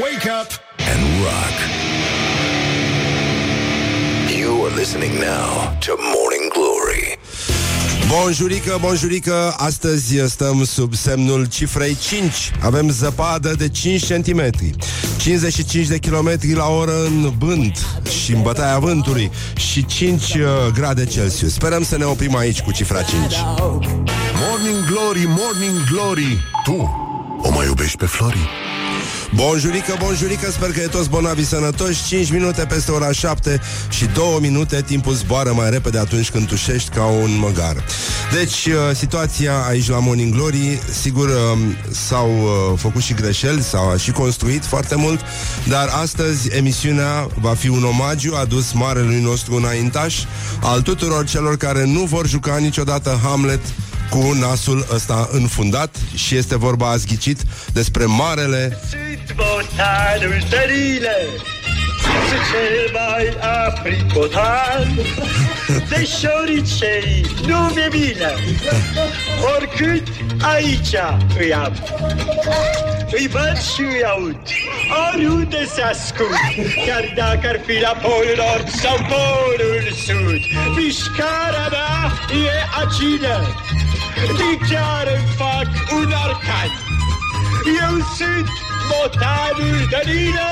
Wake up and rock. You are listening now to Morning Glory. Bonjurică, bonjurică, astăzi stăm sub semnul cifrei 5 Avem zăpadă de 5 cm 55 de km la oră în vânt și în bătaia vântului Și 5 uh, grade Celsius Sperăm să ne oprim aici cu cifra 5 Morning Glory, Morning Glory. Tu o mai iubești pe Flori? Bonjurică, bonjurică, sper că e toți bonavi sănătoși. 5 minute peste ora 7 și 2 minute Timpul zboară mai repede atunci când tușești ca un măgar. Deci, uh, situația aici la Morning Glory Sigur, uh, s-au uh, făcut și greșeli S-au și construit foarte mult Dar astăzi emisiunea va fi un omagiu Adus marelui nostru înaintaș Al tuturor celor care nu vor juca niciodată Hamlet cu nasul ăsta înfundat și este vorba a zghicit despre marele Sunt botanul tările Sunt cel mai aprit botan De șoricei nu mi-e bine Oricât aici îi am. Îi văd și îi aud Oriunde se ascund. Chiar dacă ar fi la polul nord sau polul sud Mișcarea mea e agilă Din chiar îmi fac un arcan. Eu sunt botanul de lină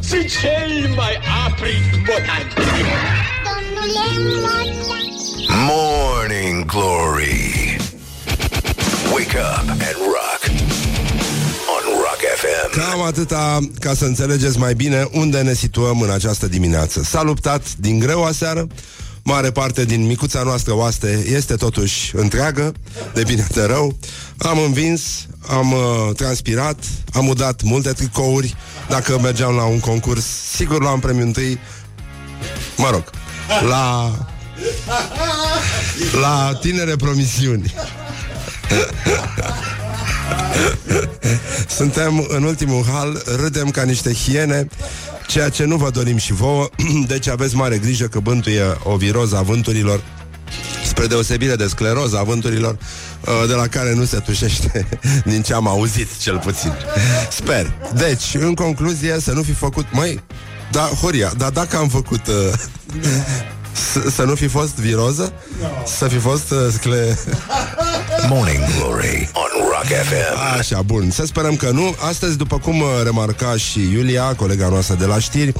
Sunt cel mai aprit botan Morning Glory. Wake up and rock. On Rock FM. Cam atâta ca să înțelegeți mai bine unde ne situăm în această dimineață. S-a luptat din greu aseară, mare parte din micuța noastră oaste este totuși întreagă, de bine de rău. Am învins, am uh, transpirat, am udat multe tricouri. Dacă mergeam la un concurs, sigur luam premiul întâi. Mă rog, la... La tinere promisiuni. Suntem în ultimul hal, râdem ca niște hiene, ceea ce nu vă dorim și vouă, deci aveți mare grijă că bântuie o viroză a vânturilor, spre deosebire de scleroza a vânturilor, uh, de la care nu se tușește din ce am auzit, cel puțin. Sper. Deci, în concluzie, să nu fi făcut... Măi, da, Horia, dar dacă am făcut... Uh, s- să nu fi fost viroză? Să fi fost uh, scle... Morning Glory on Rock FM. Așa, bun. Să sperăm că nu. Astăzi, după cum uh, remarca și Iulia, colega noastră de la știri,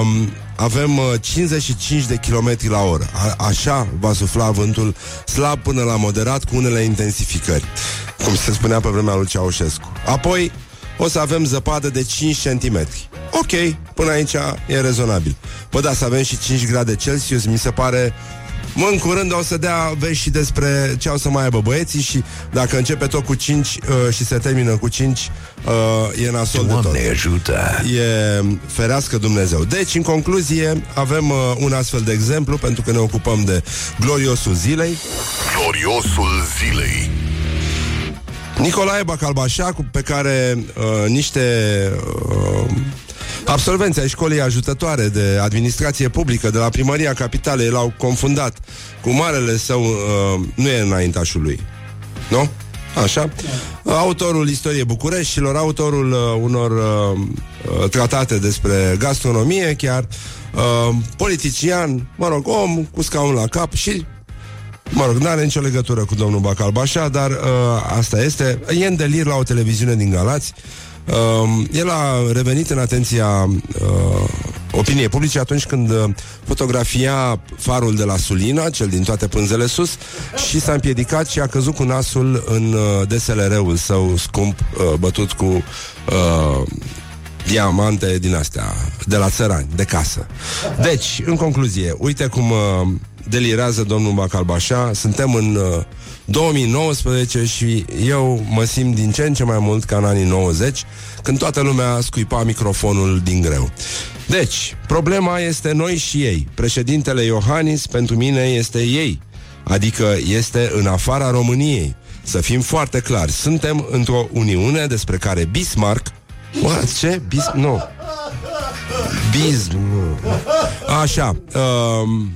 um, avem uh, 55 de km la oră. A- așa va sufla vântul slab până la moderat cu unele intensificări, cum se spunea pe vremea lui Ceaușescu. Apoi o să avem zăpadă de 5 cm. Ok, până aici e rezonabil. Păi da, să avem și 5 grade Celsius, mi se pare Mă, în curând o să dea vești și despre ce au să mai aibă băieții și dacă începe tot cu 5 uh, și se termină cu 5, uh, e nasol de tot. Doamne ajută. E ferească Dumnezeu. Deci, în concluzie, avem uh, un astfel de exemplu pentru că ne ocupăm de gloriosul zilei. Gloriosul zilei. Nicolae Bacalbașa, cu- pe care uh, niște uh, absolvenți ai școlii ajutătoare de administrație publică de la primăria capitalei l-au confundat cu marele său, uh, nu e înaintașul lui, nu? Așa? Autorul istoriei Bucureștilor, autorul uh, unor uh, uh, tratate despre gastronomie, chiar uh, politician, mă rog, om cu scaun la cap și Mă rog, n-are nicio legătură cu domnul Bacalbașa, dar uh, asta este. E în delir la o televiziune din Galați. Uh, el a revenit în atenția uh, opiniei publice atunci când uh, fotografia farul de la Sulina, cel din toate pânzele sus, și s-a împiedicat și a căzut cu nasul în uh, DSLR-ul său scump, uh, bătut cu uh, diamante din astea, de la țărani, de casă. Deci, în concluzie, uite cum uh, delirează domnul Bacalbașa, suntem în uh, 2019 și eu mă simt din ce în ce mai mult ca în anii 90, când toată lumea scuipa microfonul din greu. Deci, problema este noi și ei. Președintele Iohannis, pentru mine, este ei. Adică este în afara României. Să fim foarte clari, suntem într-o uniune despre care Bismarck What? Ce? Bis... Nu. Bis... Nu. Așa. Um,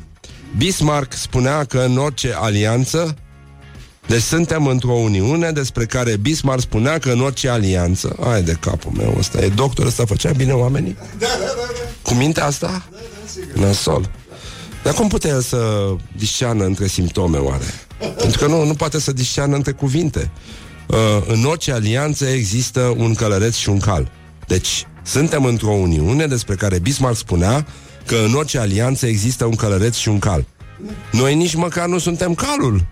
Bismarck spunea că în orice alianță Deci suntem într-o uniune despre care Bismarck spunea că în orice alianță... Ai de capul meu ăsta, e doctor, ăsta făcea bine oamenii? Da, da, da. da. Cu mintea asta? Da, da, Nasol. Dar cum putea el să disceană între simptome, oare? Pentru că nu, nu poate să disceană între cuvinte. Uh, în orice alianță există un călăreț și un cal. Deci, suntem într-o uniune despre care Bismarck spunea că în orice alianță există un călăreț și un cal. Noi nici măcar nu suntem calul.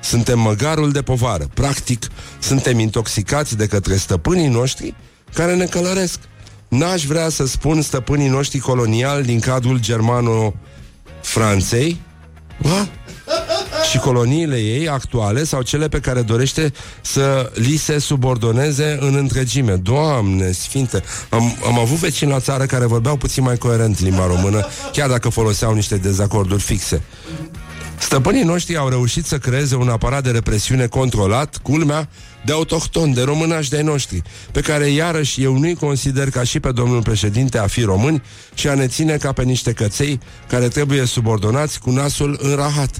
Suntem măgarul de povară. Practic, suntem intoxicați de către stăpânii noștri care ne călăresc. N-aș vrea să spun stăpânii noștri coloniali din cadrul germano-franței, și coloniile ei actuale sau cele pe care dorește să li se subordoneze în întregime. Doamne sfinte, am, am avut vecini la țară care vorbeau puțin mai coerent limba română, chiar dacă foloseau niște dezacorduri fixe. Stăpânii noștri au reușit să creeze un aparat de represiune controlat, culmea, de autohton, de românași de noștri, pe care iarăși eu nu-i consider ca și pe domnul președinte a fi români, și a ne ține ca pe niște căței care trebuie subordonați cu nasul în rahat.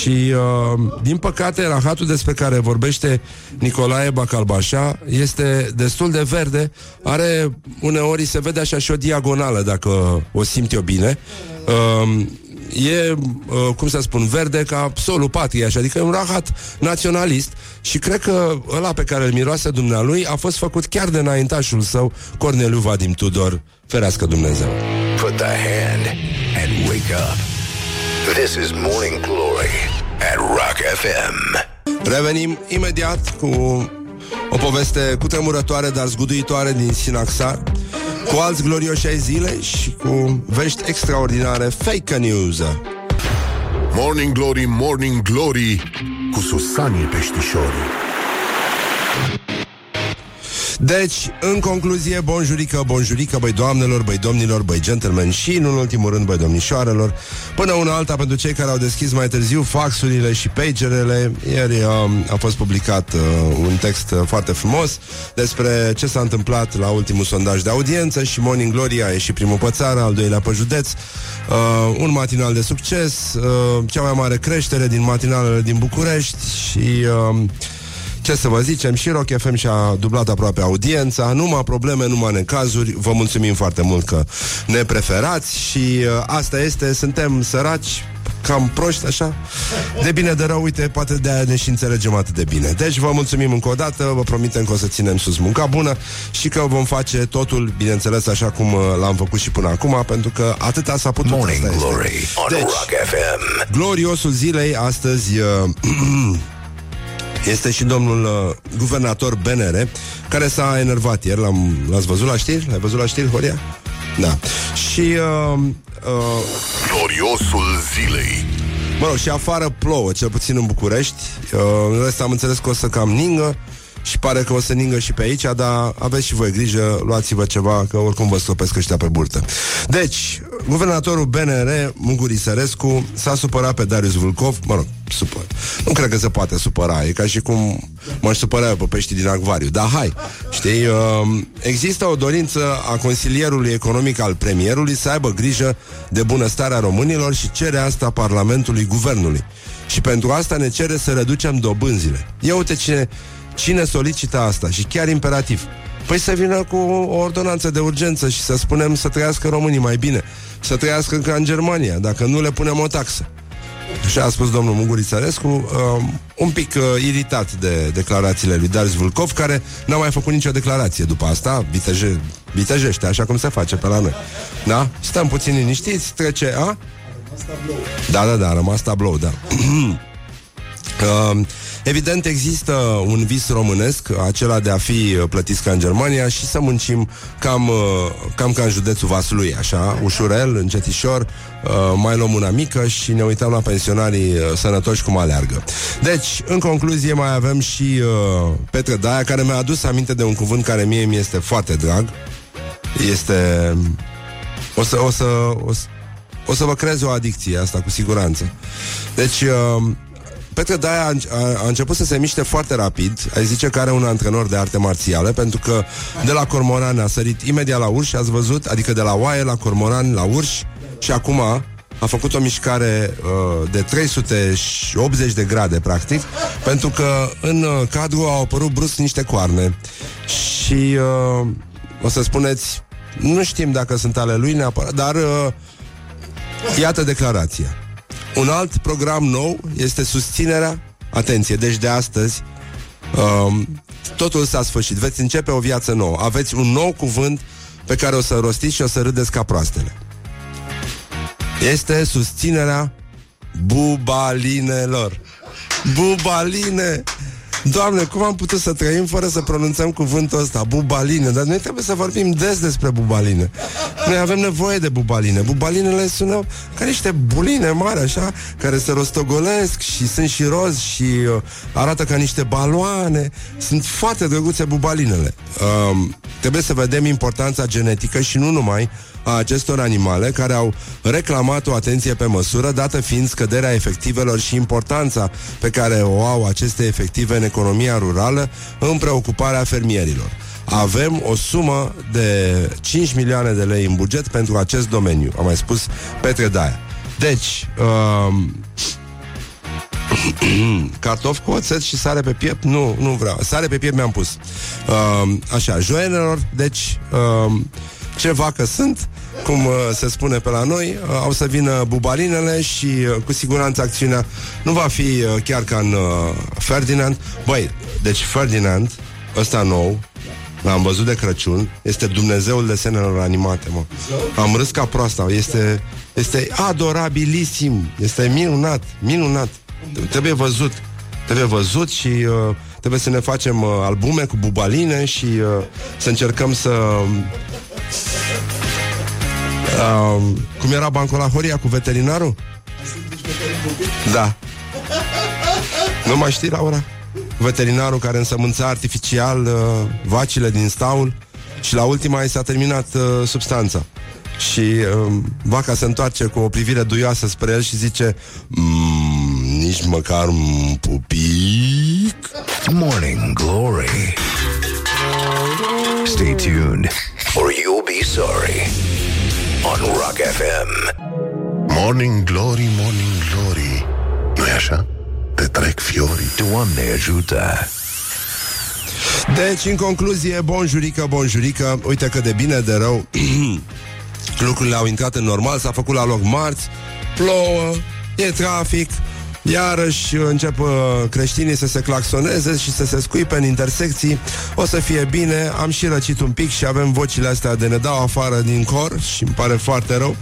Și, uh, din păcate, rahatul despre care vorbește Nicolae Bacalbașa este destul de verde. Are, uneori, se vede așa și o diagonală, dacă o simt eu bine. Uh, e, uh, cum să spun, verde ca solul patriei, așa, adică e un rahat naționalist și cred că ăla pe care îl miroase dumnealui a fost făcut chiar de înaintașul său, Corneliu Vadim Tudor, ferească Dumnezeu. Put the hand and wake up. This is Morning Glory at Rock FM. Revenim imediat cu o poveste cutremurătoare, dar zguduitoare din Sinaxar, cu alți glorioși ai zile și cu vești extraordinare fake news. Morning Glory, Morning Glory, cu Susanii Peștișorii. Deci, în concluzie, bonjurică, bonjurică, băi doamnelor, băi domnilor, băi gentlemen și, în ultimul rând, băi domnișoarelor, până una alta pentru cei care au deschis mai târziu faxurile și pagerele. Ieri uh, a fost publicat uh, un text uh, foarte frumos despre ce s-a întâmplat la ultimul sondaj de audiență și Morning Glory a ieșit primul pe țară, al doilea pe județ, uh, un matinal de succes, uh, cea mai mare creștere din matinalele din București și... Uh, ce să vă zicem, și Rock FM și-a dublat aproape audiența, numai probleme, numai necazuri. Vă mulțumim foarte mult că ne preferați și uh, asta este, suntem săraci, cam proști, așa? De bine, de rău, uite, poate de aia ne și înțelegem atât de bine. Deci vă mulțumim încă o dată Vă promitem că o să ținem sus munca bună Și că vom face totul, bineînțeles, așa cum uh, l-am făcut și până acum Pentru că atâta s-a putut. Morning Glory on deci, Rock FM Gloriosul zilei astăzi uh, Este și domnul uh, guvernator BNR Care s-a enervat ieri L-am, L-ați văzut la știri? L-ai văzut la știri, Horia? Da Și uh, uh, Gloriosul zilei Mă rog, și afară plouă, cel puțin în București uh, În rest am înțeles că o să cam ningă și pare că o să ningă și pe aici, dar aveți și voi grijă, luați-vă ceva, că oricum vă stopesc ăștia pe burtă. Deci, guvernatorul BNR, Muguri Sărescu, s-a supărat pe Darius Vulcov, mă rog, supăr. Nu cred că se poate supăra, e ca și cum m-aș supăra eu pe pești din acvariu, dar hai, știi, uh, există o dorință a consilierului economic al premierului să aibă grijă de bunăstarea românilor și cere asta Parlamentului Guvernului. Și pentru asta ne cere să reducem dobânzile. Ia uite cine Cine solicită asta? Și chiar imperativ. Păi să vină cu o ordonanță de urgență și să spunem să trăiască românii mai bine. Să trăiască ca în Germania, dacă nu le punem o taxă. Și a spus domnul Mugurițărescu, uh, un pic uh, iritat de declarațiile lui Darius Vulcov, care n-a mai făcut nicio declarație după asta, viteje, vitejește, așa cum se face pe la noi. Da? Stăm puțin liniștiți, trece, a? Da, da, da, a rămas tablou, da. uh, Evident, există un vis românesc, acela de a fi uh, plătiți ca în Germania și să muncim cam, uh, cam ca în județul Vaslui, așa, ușurel, încetișor, uh, mai luăm una mică și ne uităm la pensionarii sănătoși cum aleargă. Deci, în concluzie, mai avem și uh, Petre Daia, care mi-a adus aminte de un cuvânt care mie mi este foarte drag. Este... O să, o să, o să, o să vă creez o adicție asta, cu siguranță. Deci, uh, Petre Daia a, a, a început să se miște foarte rapid Ai zice că are un antrenor de arte marțiale Pentru că de la cormoran a sărit imediat la urși Ați văzut? Adică de la oaie la cormoran la urși Și acum a făcut o mișcare uh, de 380 de grade, practic, pentru că în uh, cadru au apărut brusc niște coarne. Și uh, o să spuneți, nu știm dacă sunt ale lui neapărat, dar uh, iată declarația. Un alt program nou este susținerea, atenție, deci de astăzi, um, totul s-a sfârșit, veți începe o viață nouă. Aveți un nou cuvânt pe care o să rostiți și o să râdeți ca proastele. Este susținerea bubalinelor. Bubaline! Doamne, cum am putut să trăim fără să pronunțăm cuvântul ăsta? Bubaline. Dar noi trebuie să vorbim des despre bubaline. Noi avem nevoie de bubaline. Bubalinele sună ca niște buline mari, așa, care se rostogolesc și sunt și roz și uh, arată ca niște baloane. Sunt foarte drăguțe bubalinele. Uh, trebuie să vedem importanța genetică și nu numai a acestor animale care au reclamat o atenție pe măsură, dată fiind scăderea efectivelor și importanța pe care o au aceste efective în economia rurală în preocuparea fermierilor. Avem o sumă de 5 milioane de lei în buget pentru acest domeniu, a mai spus Petre Daia. Deci, um, cartofi cu oțet și sare pe piept? Nu, nu vreau. Sare pe piept mi-am pus. Uh, așa, joenelor, deci uh, ce vacă sunt, cum uh, se spune pe la noi, uh, au să vină bubalinele și uh, cu siguranță acțiunea nu va fi uh, chiar ca în uh, Ferdinand. Băi, deci Ferdinand, ăsta nou, L-am văzut de Crăciun Este Dumnezeul desenelor animate, mă Am râs ca proasta Este, este adorabilisim Este minunat, minunat Trebuie văzut Trebuie văzut și uh, trebuie să ne facem uh, albume cu bubaline Și uh, să încercăm să Uh, cum era Bancolahoria cu veterinarul? Da. Nu mai știi, Laura? Veterinarul care însămânța artificial uh, vacile din staul și la ultima i s-a terminat uh, substanța. Și uh, vaca se întoarce cu o privire duioasă spre el și zice mmm, Nici măcar un pupic Morning Glory. Stay tuned or you'll be sorry on Rock FM. Morning Glory, Morning Glory nu e așa? Te trec fiorii Doamne ajută! Deci, în concluzie, bonjurică, bonjurică Uite că de bine, de rău Lucrurile au intrat în normal S-a făcut la loc marți Plouă, e trafic Iarăși încep uh, creștinii să se claxoneze și să se scuipe în intersecții. O să fie bine, am și răcit un pic și avem vocile astea de ne dau afară din cor Și îmi pare foarte rău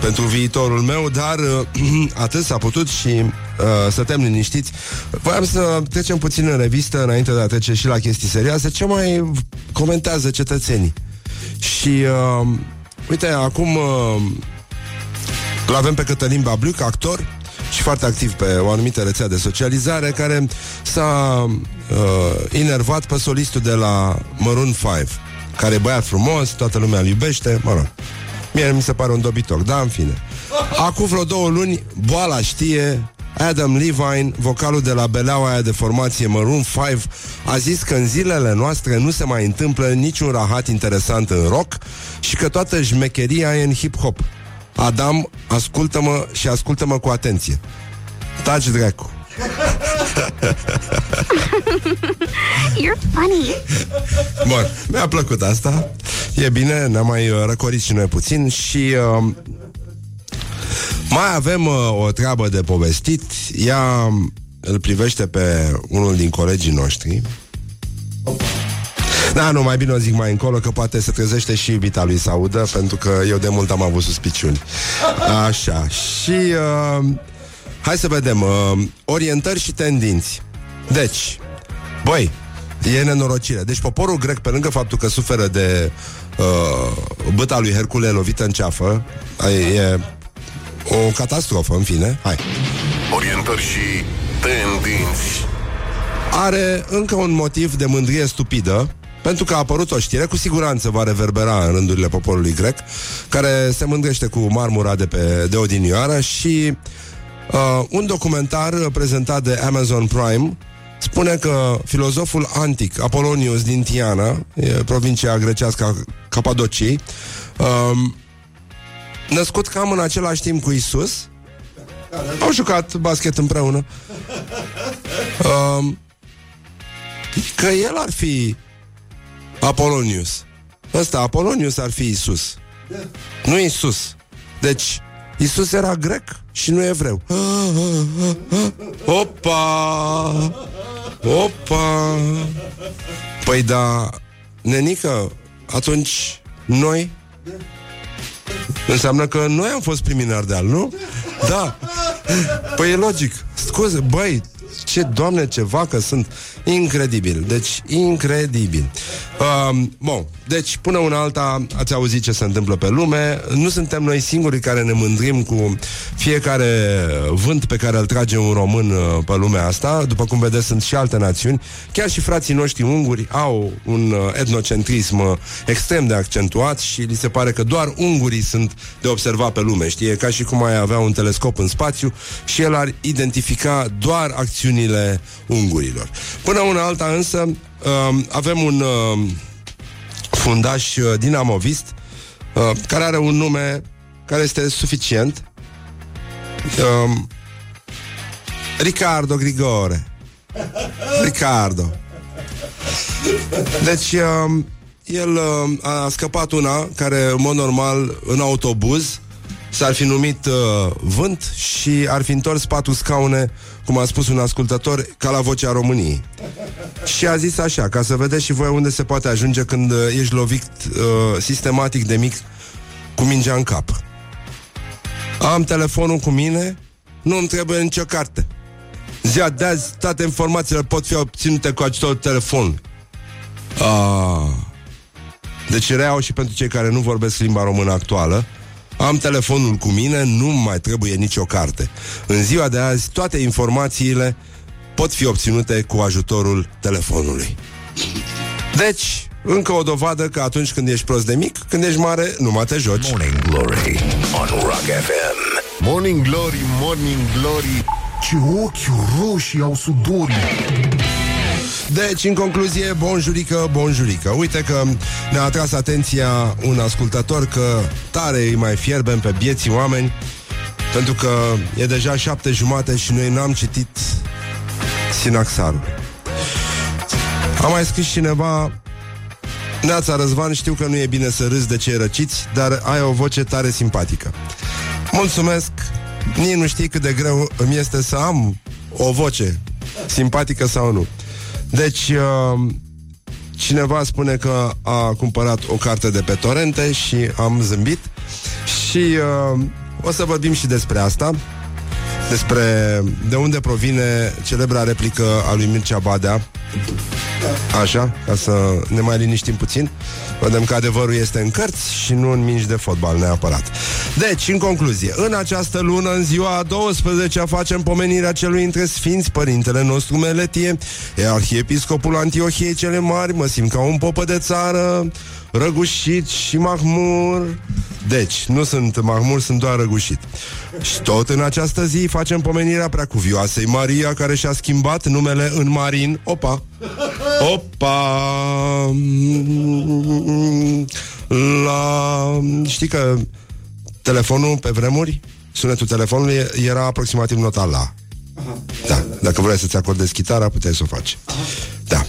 pentru viitorul meu Dar uh, atât s-a putut și uh, stăm liniștiți. Voiam să trecem puțin în revistă Înainte de a trece și la chestii serioase. Ce mai comentează cetățenii? Și uh, uite, acum uh, îl avem pe Cătălin Babluc, actor și foarte activ pe o anumită rețea de socializare care s-a uh, inervat pe solistul de la Maroon 5 care e băiat frumos, toată lumea îl iubește, mă rog. Mie mi se pare un dobitoc, da, în fine. Acum vreo două luni, boala știe, Adam Levine, vocalul de la beleaua aia de formație Maroon 5, a zis că în zilele noastre nu se mai întâmplă niciun rahat interesant în rock și că toată șmecheria e în hip-hop. Adam, ascultă-mă și ascultă-mă cu atenție. Taci dracu. You're funny. Bun, mi-a plăcut asta. E bine, ne-am mai uh, răcorit și noi puțin și uh, mai avem uh, o treabă de povestit. Ea îl privește pe unul din colegii noștri. Da, nu, mai bine o zic mai încolo Că poate se trezește și iubita lui să audă Pentru că eu de mult am avut suspiciuni Așa Și uh, Hai să vedem uh, Orientări și tendinți Deci, băi E nenorocire. Deci poporul grec, pe lângă faptul că suferă de uh, băta lui Hercule lovită în ceafă, e o catastrofă, în fine. Hai. Orientări și tendinți Are încă un motiv de mândrie stupidă pentru că a apărut o știre, cu siguranță va reverbera în rândurile poporului grec, care se mândrește cu marmura de, pe, de odinioară și uh, un documentar prezentat de Amazon Prime spune că filozoful antic Apolonius din Tiana, e provincia grecească a Capadociei, um, născut cam în același timp cu Isus. Au jucat basket împreună. Um, că el ar fi Apolonius. Ăsta, Apolonius ar fi Isus. Nu Isus. Deci, Isus era grec și nu evreu. Opa! Opa! Păi da, nenică, atunci noi Înseamnă că noi am fost primii în Ardeal, nu? Da. Păi e logic. Scuze, băi, ce doamne, ce vacă sunt Incredibil, deci incredibil. Uh, Bun, deci până una alta Ați auzit ce se întâmplă pe lume. Nu suntem noi singurii care ne mândrim Cu fiecare vânt Pe care îl trage un român uh, pe lumea asta. După cum vedeți sunt și alte națiuni. Chiar și frații noștri unguri Au un uh, etnocentrism uh, extrem de accentuat Și li se pare că doar ungurii Sunt de observat pe lume Știi, e ca și cum ai avea un telescop în spațiu Și el ar identifica doar acțiunile ungurilor Până una alta însă uh, avem un uh, fundaș uh, dinamovist uh, care are un nume care este suficient. Uh, Ricardo Grigore. Ricardo. Deci, uh, el uh, a scăpat una care, în mod normal, în autobuz s-ar fi numit uh, Vânt și ar fi întors patru scaune cum a spus un ascultător, ca la vocea României. Și a zis așa, ca să vedeți și voi unde se poate ajunge când uh, ești lovit uh, sistematic de mic cu mingea în cap. Am telefonul cu mine, nu îmi trebuie nicio carte. Ziua de azi, toate informațiile pot fi obținute cu ajutorul telefon. Ah. Deci reau și pentru cei care nu vorbesc limba română actuală, am telefonul cu mine, nu mai trebuie nicio carte. În ziua de azi, toate informațiile pot fi obținute cu ajutorul telefonului. Deci, încă o dovadă că atunci când ești prost de mic, când ești mare, nu mai te joci. Morning Glory on Rock FM. Morning Glory, Morning Glory Ce ochi roșii au sudorii Deci, în concluzie, bonjurică, bonjurică. Uite că ne-a atras atenția un ascultător Că tare îi mai fierbem pe bieții oameni Pentru că e deja șapte jumate și noi n-am citit Sinaxarul. A mai scris cineva Neața Răzvan, știu că nu e bine să râzi de cei răciți Dar ai o voce tare simpatică. Mulțumesc. Nici nu știi cât de greu îmi este să am o voce Simpatică sau nu deci, uh, cineva spune că a cumpărat o carte de pe torente și am zâmbit. Și uh, o să vorbim și despre asta. Despre de unde provine celebra replică a lui Mircea Badea Așa, ca să ne mai liniștim puțin. Vedem că adevărul este în cărți și nu în mingi de fotbal neapărat. Deci, în concluzie, în această lună, în ziua a 12 facem pomenirea celui între sfinți, părintele nostru Meletie E arhiepiscopul Antiohiei cele mari, mă simt ca un popă de țară Răgușit și mahmur. Deci, nu sunt mahmur, sunt doar răgușit. Și tot în această zi facem pomenirea preacuvioasei Maria Care și-a schimbat numele în Marin. Opa! Opa! La... Știi că telefonul pe vremuri Sunetul telefonului era aproximativ nota la. Da, dacă vrei să-ți acordezi chitara Puteai să o faci. Da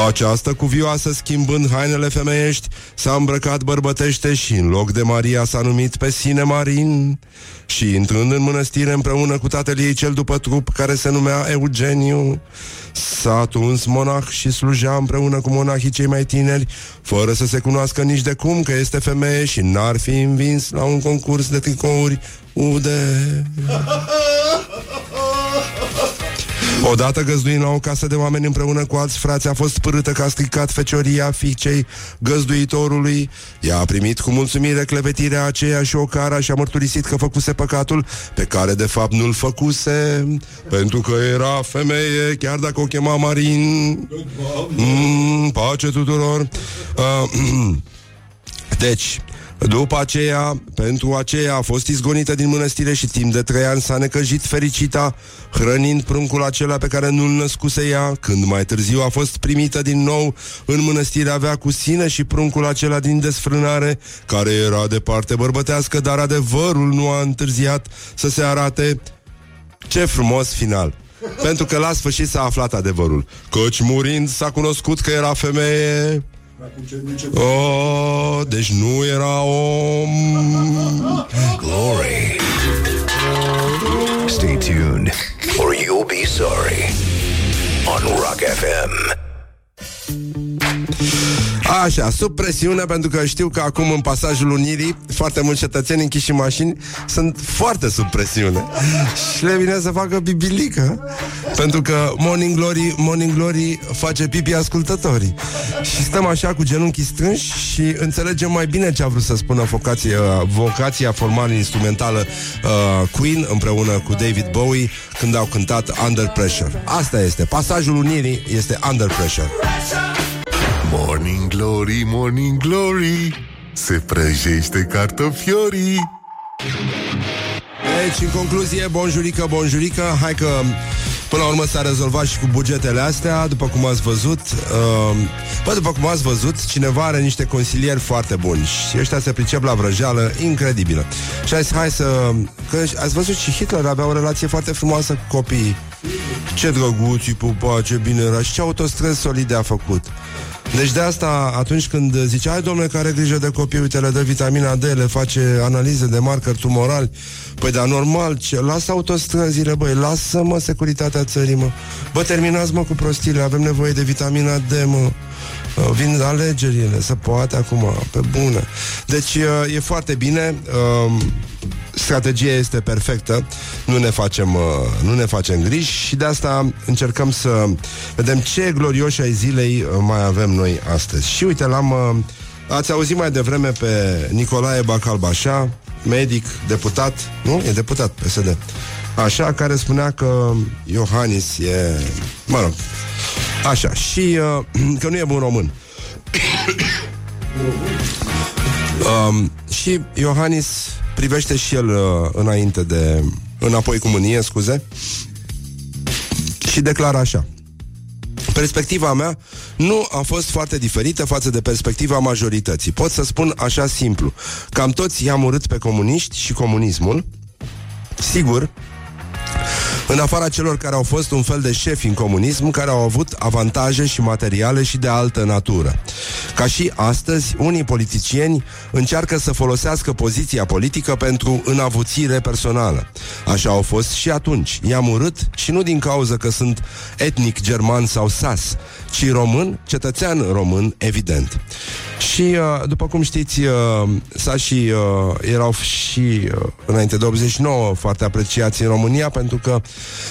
această cuvioasă, schimbând hainele femeiești, s-a îmbrăcat bărbătește și în loc de Maria s-a numit pe sine Marin și intrând în mănăstire împreună cu tatăl ei cel după trup, care se numea Eugeniu, s-a atuns monah și slujea împreună cu monahii cei mai tineri, fără să se cunoască nici de cum că este femeie și n-ar fi învins la un concurs de tricouri ude. Odată găzduind la o casă de oameni împreună cu alți frați, a fost părâtă ca stricat fecioria fiicei găzduitorului. Ea a primit cu mulțumire clevetirea aceea și o cara și a mărturisit că făcuse păcatul pe care de fapt nu-l făcuse, pentru că era femeie, chiar dacă o chema Marin. Mm, pace tuturor! Uh, deci, După aceea, pentru aceea a fost izgonită din mănăstire și timp de trei ani s-a necăjit fericita, hrănind pruncul acela pe care nu-l născuse ea. Când mai târziu a fost primită din nou în mănăstire, avea cu sine și pruncul acela din desfrânare, care era de parte bărbătească, dar adevărul nu a întârziat să se arate. Ce frumos final! Pentru că la sfârșit s-a aflat adevărul. Căci murind s-a cunoscut că era femeie Oh, deci nu era om Glory. Stay tuned, or you'll be sorry. On Rock FM. Așa, sub presiune Pentru că știu că acum în pasajul Unirii Foarte mulți cetățeni închiși în mașini Sunt foarte sub presiune. Și le vine să facă bibilică Pentru că Morning Glory Morning Glory face pipi ascultătorii. Și stăm așa cu genunchii strânși Și înțelegem mai bine ce a vrut să spună vocația, vocația formală instrumentală uh, Queen Împreună cu David Bowie Când au cântat Under Pressure. Asta este, pasajul Unirii este Under Pressure Morning Glory, Morning Glory Se prăjește cartofiorii. Deci, în concluzie, bonjurică, bonjurică Hai că până la urmă s-a rezolvat și cu bugetele astea După cum ați văzut uh, Bă, după cum ați văzut Cineva are niște consilieri foarte buni Și ăștia se pricep la vrăjeală incredibilă. Și a zis, hai să... Că ați văzut și Hitler avea o relație foarte frumoasă cu copiii. Ce drăguți, pupa, ce bine era Și ce autostrăzi solide a făcut deci de asta, atunci când zice Hai domnule, care grijă de copii, uite, le dă vitamina D Le face analize de marcări tumorali Păi da, normal, ce? lasă autostrăzile, băi Lasă-mă securitatea țării, mă Bă, terminați, mă, cu prostile Avem nevoie de vitamina D, mă Vin alegerile, se poate acum Pe bune Deci e foarte bine strategia este perfectă, nu ne facem, uh, nu ne facem griji și de asta încercăm să vedem ce glorioși ai zilei uh, mai avem noi astăzi. Și uite, l-am uh, ați auzit mai devreme pe Nicolae Bacalbașa, medic, deputat, nu? E deputat PSD. Așa, care spunea că Iohannis e... Mă rog, așa, și că nu e bun român. um, și Iohannis privește și el uh, înainte de... înapoi cu mânie, scuze, și declară așa. Perspectiva mea nu a fost foarte diferită față de perspectiva majorității. Pot să spun așa simplu. Cam toți i-am urât pe comuniști și comunismul. Sigur, în afara celor care au fost un fel de șefi în comunism, care au avut avantaje și materiale și de altă natură. Ca și astăzi, unii politicieni încearcă să folosească poziția politică pentru înavuțire personală. Așa au fost și atunci. I-am urât și nu din cauza că sunt etnic german sau sas, ci român, cetățean român, evident. Și, uh, după cum știți, uh, sa și uh, erau și înainte de 89 foarte apreciați în România pentru că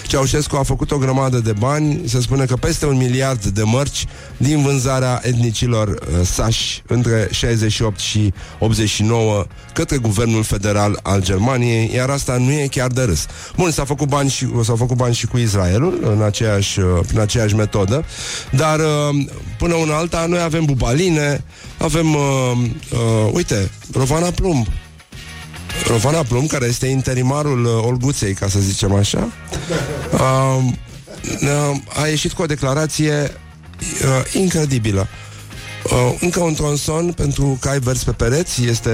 Ceaușescu a făcut o grămadă de bani, se spune că peste un miliard de mărci din vânzarea etnicilor sași între 68 și 89 către guvernul federal al Germaniei, iar asta nu e chiar de râs. Bun, s-a făcut bani și, s-au făcut bani și cu Israelul în aceeași, prin aceeași metodă, dar până una alta noi avem bubaline, avem, uh, uh, uite, Rovana Plumb. Rovana Plumb, care este interimarul uh, Olguței, ca să zicem așa, uh, uh, a ieșit cu o declarație uh, incredibilă. Uh, încă un tronson pentru cai verzi pe pereți Este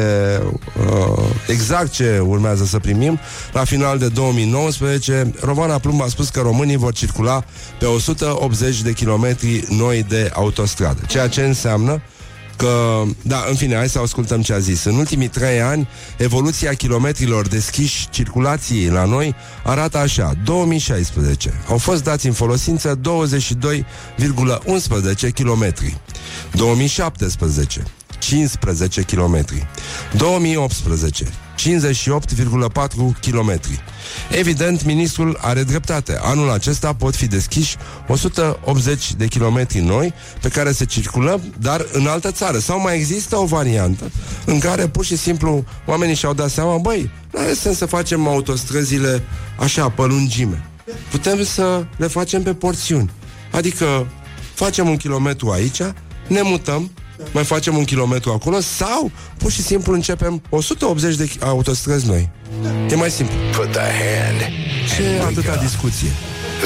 uh, exact ce urmează să primim La final de 2019 Rovana Plumb a spus că românii vor circula Pe 180 de kilometri noi de autostradă Ceea ce înseamnă că, da, în fine, hai să ascultăm ce a zis. În ultimii trei ani, evoluția kilometrilor deschiși circulației la noi arată așa. 2016 au fost dați în folosință 22,11 km. 2017 15 km. 2018 58,4 km. Evident, ministrul are dreptate. Anul acesta pot fi deschiși 180 de kilometri noi pe care se circulă, dar în altă țară. Sau mai există o variantă în care pur și simplu oamenii și-au dat seama, băi, nu are sens să facem autostrăzile așa, pe lungime. Putem să le facem pe porțiuni. Adică facem un kilometru aici, ne mutăm, mai facem un kilometru acolo sau pur și simplu începem 180 de autostrăzi noi. E mai simplu. Put the hand. Ce atâta discuție?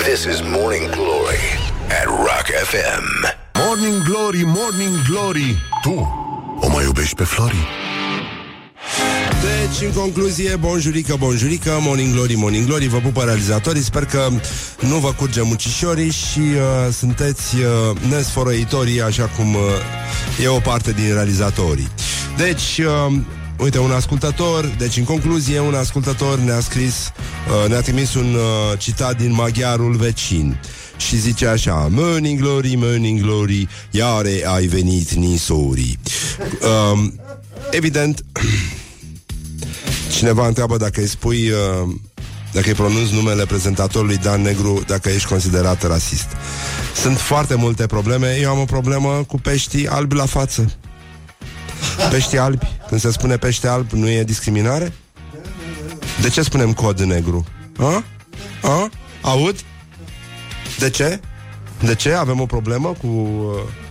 This is Morning Glory at Rock FM. Morning Glory, Morning Glory Tu o mai iubești pe Flori? Deci, în concluzie, bonjurică, bonjurică, Morning Glory, Morning Glory, vă pupă realizatorii, sper că nu vă curge mucișorii și uh, sunteți uh, nesfărăitorii, așa cum uh, e o parte din realizatorii. Deci, uh, uite, un ascultător, deci, în concluzie, un ascultător ne-a scris, uh, ne-a trimis un uh, citat din maghiarul vecin și zice așa Morning Glory, Morning Glory, iare ai venit nisori. Uh, evident, Cineva întreabă dacă îi spui uh, Dacă îi pronunți numele prezentatorului Dan Negru Dacă ești considerat rasist Sunt foarte multe probleme Eu am o problemă cu peștii albi la față Peștii albi Când se spune pește alb nu e discriminare? De ce spunem cod negru? A? A? Aud? De ce? De ce? Avem o problemă cu... Uh...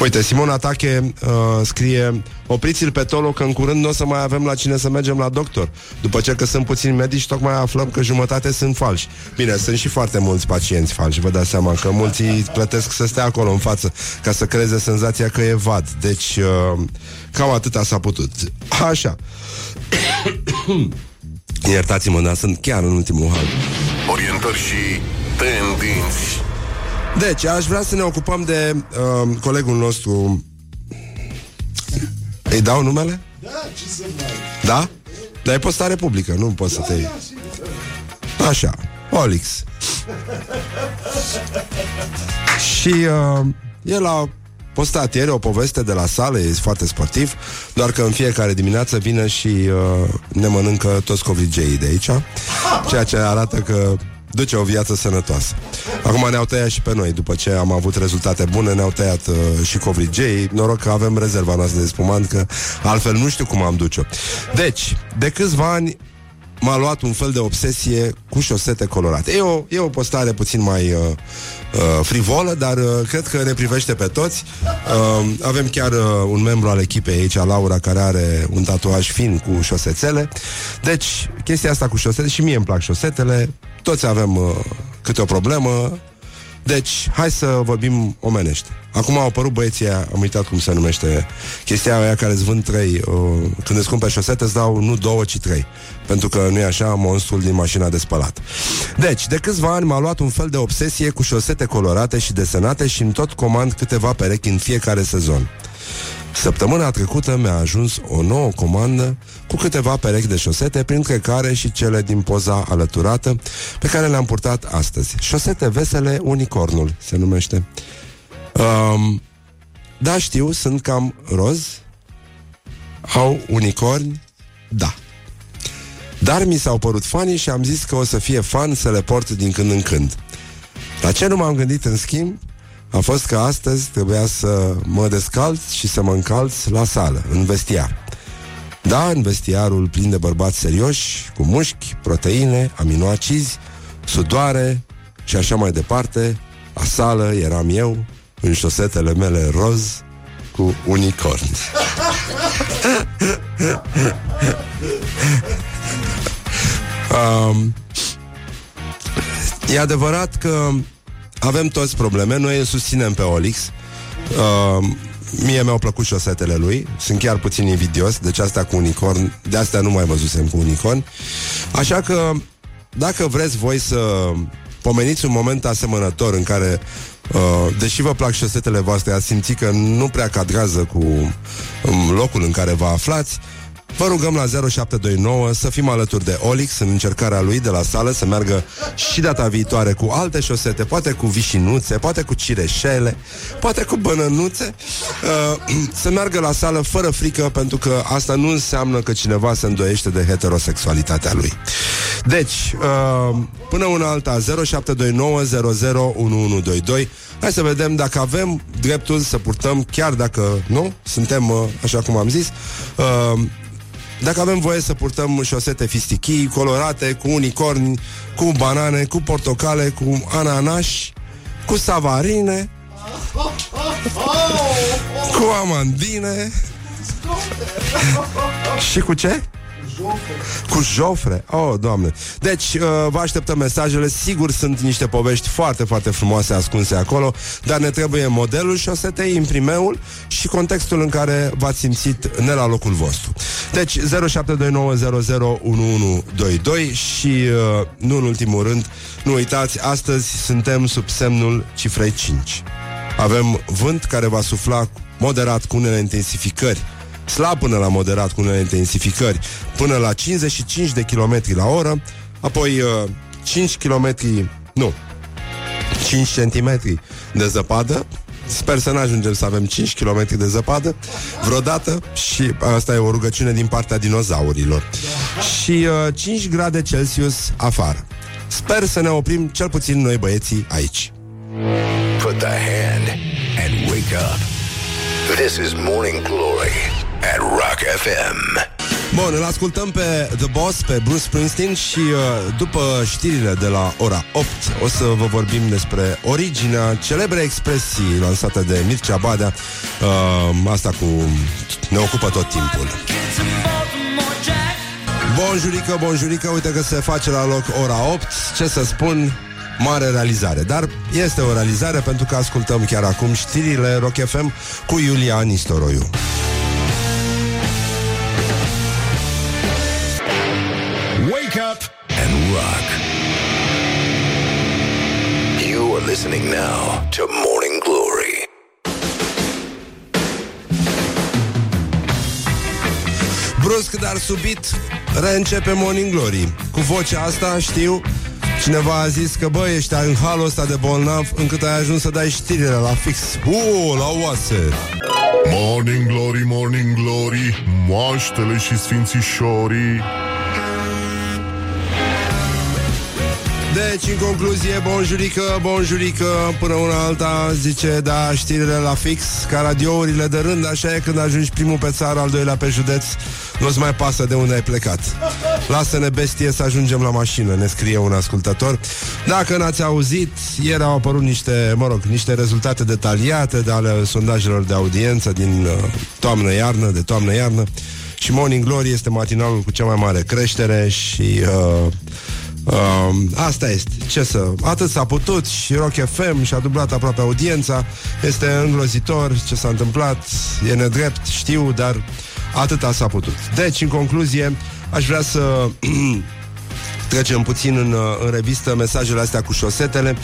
Uite, Simon Atache uh, scrie Opriți-l pe Tolo că în curând nu o să mai avem la cine să mergem la doctor. După ce că sunt puțini medici, tocmai aflăm că jumătate sunt falși. Bine, sunt și foarte mulți pacienți falși Vă dați seama că mulți plătesc să stea acolo în față Ca să creeze senzația că e vad. Deci, uh, cam atâta s-a putut. Așa. Iertați-mă, dar sunt chiar în ultimul hal. Orientări și tendinți Deci, aș vrea să ne ocupăm de uh, colegul nostru Îi dau numele? Da, ce să mai... Da? Dar e postare publică, nu poți să te iei. Așa, Olix. Și uh, el a postat ieri o poveste de la sală, e foarte sportiv, doar că în fiecare dimineață vine și uh, ne mănâncă toți covrigeii de aici, ceea ce arată că duce o viață sănătoasă. Acum ne-au tăiat și pe noi, după ce am avut rezultate bune, ne-au tăiat uh, și covrigei. Noroc că avem rezerva noastră de spumant, că altfel nu știu cum am duce-o. Deci, de câțiva ani m-a luat un fel de obsesie cu șosete colorate. E o, e o postare puțin mai uh, uh, frivolă, dar uh, cred că ne privește pe toți. Uh, avem chiar uh, un membru al echipei aici, Laura, care are un tatuaj fin cu șosețele. Deci, chestia asta cu șosete, și mie îmi plac șosetele, toți avem uh, câte o problemă, deci, hai să vorbim omenește. Acum au apărut băieții aia, am uitat cum se numește chestia aia care îți vând trei. Uh, când îți cumperi șosete, îți dau nu două, ci trei. Pentru că nu e așa monstrul din mașina de spălat. Deci, de câțiva ani m-a luat un fel de obsesie cu șosete colorate și desenate și în tot comand câteva perechi în fiecare sezon. Săptămâna trecută mi-a ajuns o nouă comandă cu câteva perechi de șosete, printre care și cele din poza alăturată, pe care le-am purtat astăzi. Șosete vesele Unicornul se numește. Um, da, știu, sunt cam roz. Au unicorni? Da. Dar mi s-au părut fani și am zis că o să fie fan să le port din când în când. La ce nu m-am gândit în schimb a fost că astăzi trebuia să mă descalț și să mă încalț la sală, în vestiar. Da, în vestiarul plin de bărbați serioși, cu mușchi, proteine, aminoacizi, sudoare și așa mai departe, la sală eram eu, în șosetele mele roz, cu unicorni. um, e adevărat că avem toți probleme, noi îl susținem pe Olix. Uh, mie mi-au plăcut șosetele lui, sunt chiar puțin invidios, deci asta cu unicorn, de asta nu mai văzusem cu unicorn. Așa că, dacă vreți voi să pomeniți un moment asemănător în care Uh, deși vă plac șosetele voastre, ați simți că nu prea cadrează cu um, locul în care vă aflați, Vă rugăm la 0729 să fim alături de Olix în încercarea lui de la sală să meargă și data viitoare cu alte șosete, poate cu vișinuțe, poate cu cireșele, poate cu bănănuțe, uh, să meargă la sală fără frică, pentru că asta nu înseamnă că cineva se îndoiește de heterosexualitatea lui. Deci, uh, până una alta, 0729 001122 Hai să vedem dacă avem dreptul să purtăm, chiar dacă nu, suntem, uh, așa cum am zis, uh, dacă avem voie să purtăm șosete fistichii, colorate, cu unicorni, cu banane, cu portocale, cu ananași, cu savarine, Cu amandine Și cu ce? Cu Jofre. Oh, doamne. Deci, uh, vă așteptăm mesajele. Sigur sunt niște povești foarte, foarte frumoase ascunse acolo, dar ne trebuie modelul șosetei, imprimeul și contextul în care v-ați simțit ne la locul vostru. Deci, 0729001122 și, uh, nu în ultimul rând, nu uitați, astăzi suntem sub semnul cifrei 5. Avem vânt care va sufla moderat cu unele intensificări slab până la moderat cu unele intensificări, până la 55 de km la oră, apoi uh, 5 km, nu, 5 cm de zăpadă, Sper să nu ajungem să avem 5 km de zăpadă vreodată și asta e o rugăciune din partea dinozaurilor. Și uh, 5 grade Celsius afară. Sper să ne oprim cel puțin noi băieții aici. Put the hand and wake up. This is Morning Glory at Rock FM. Bun, îl ascultăm pe The Boss, pe Bruce Springsteen și uh, după știrile de la ora 8 o să vă vorbim despre originea celebre expresii lansate de Mircea Badea. Uh, asta cu ne ocupă tot timpul. Bonjurică, bonjurică, uite că se face la loc ora 8. Ce să spun, mare realizare. Dar este o realizare pentru că ascultăm chiar acum știrile Rock FM cu Iulia Nistoroiu. Rock. You are listening now to Morning Glory. Brusc, dar subit, reîncepe Morning Glory. Cu vocea asta, știu, cineva a zis că, bă, ești în halul ăsta de bolnav încât ai ajuns să dai știrile la fix. Uuu, la oase! Morning Glory, Morning Glory Moaștele și sfințișorii Deci, în concluzie, bonjurică, bonjurică, până una alta, zice, da, știrile la fix, ca radiourile de rând, așa e când ajungi primul pe țară, al doilea pe județ, nu-ți mai pasă de unde ai plecat. Lasă-ne bestie să ajungem la mașină, ne scrie un ascultător. Dacă n-ați auzit, ieri au apărut niște, mă rog, niște rezultate detaliate de ale sondajelor de audiență din uh, toamnă-iarnă, de toamnă-iarnă, și Morning Glory este matinalul cu cea mai mare creștere și... Uh, Uh, asta este. Ce să... Atât s-a putut și Rock FM și-a dublat aproape audiența. Este îngrozitor ce s-a întâmplat. E nedrept, știu, dar atâta s-a putut. Deci, în concluzie, aș vrea să trecem puțin în, uh, în revistă mesajele astea cu șosetele.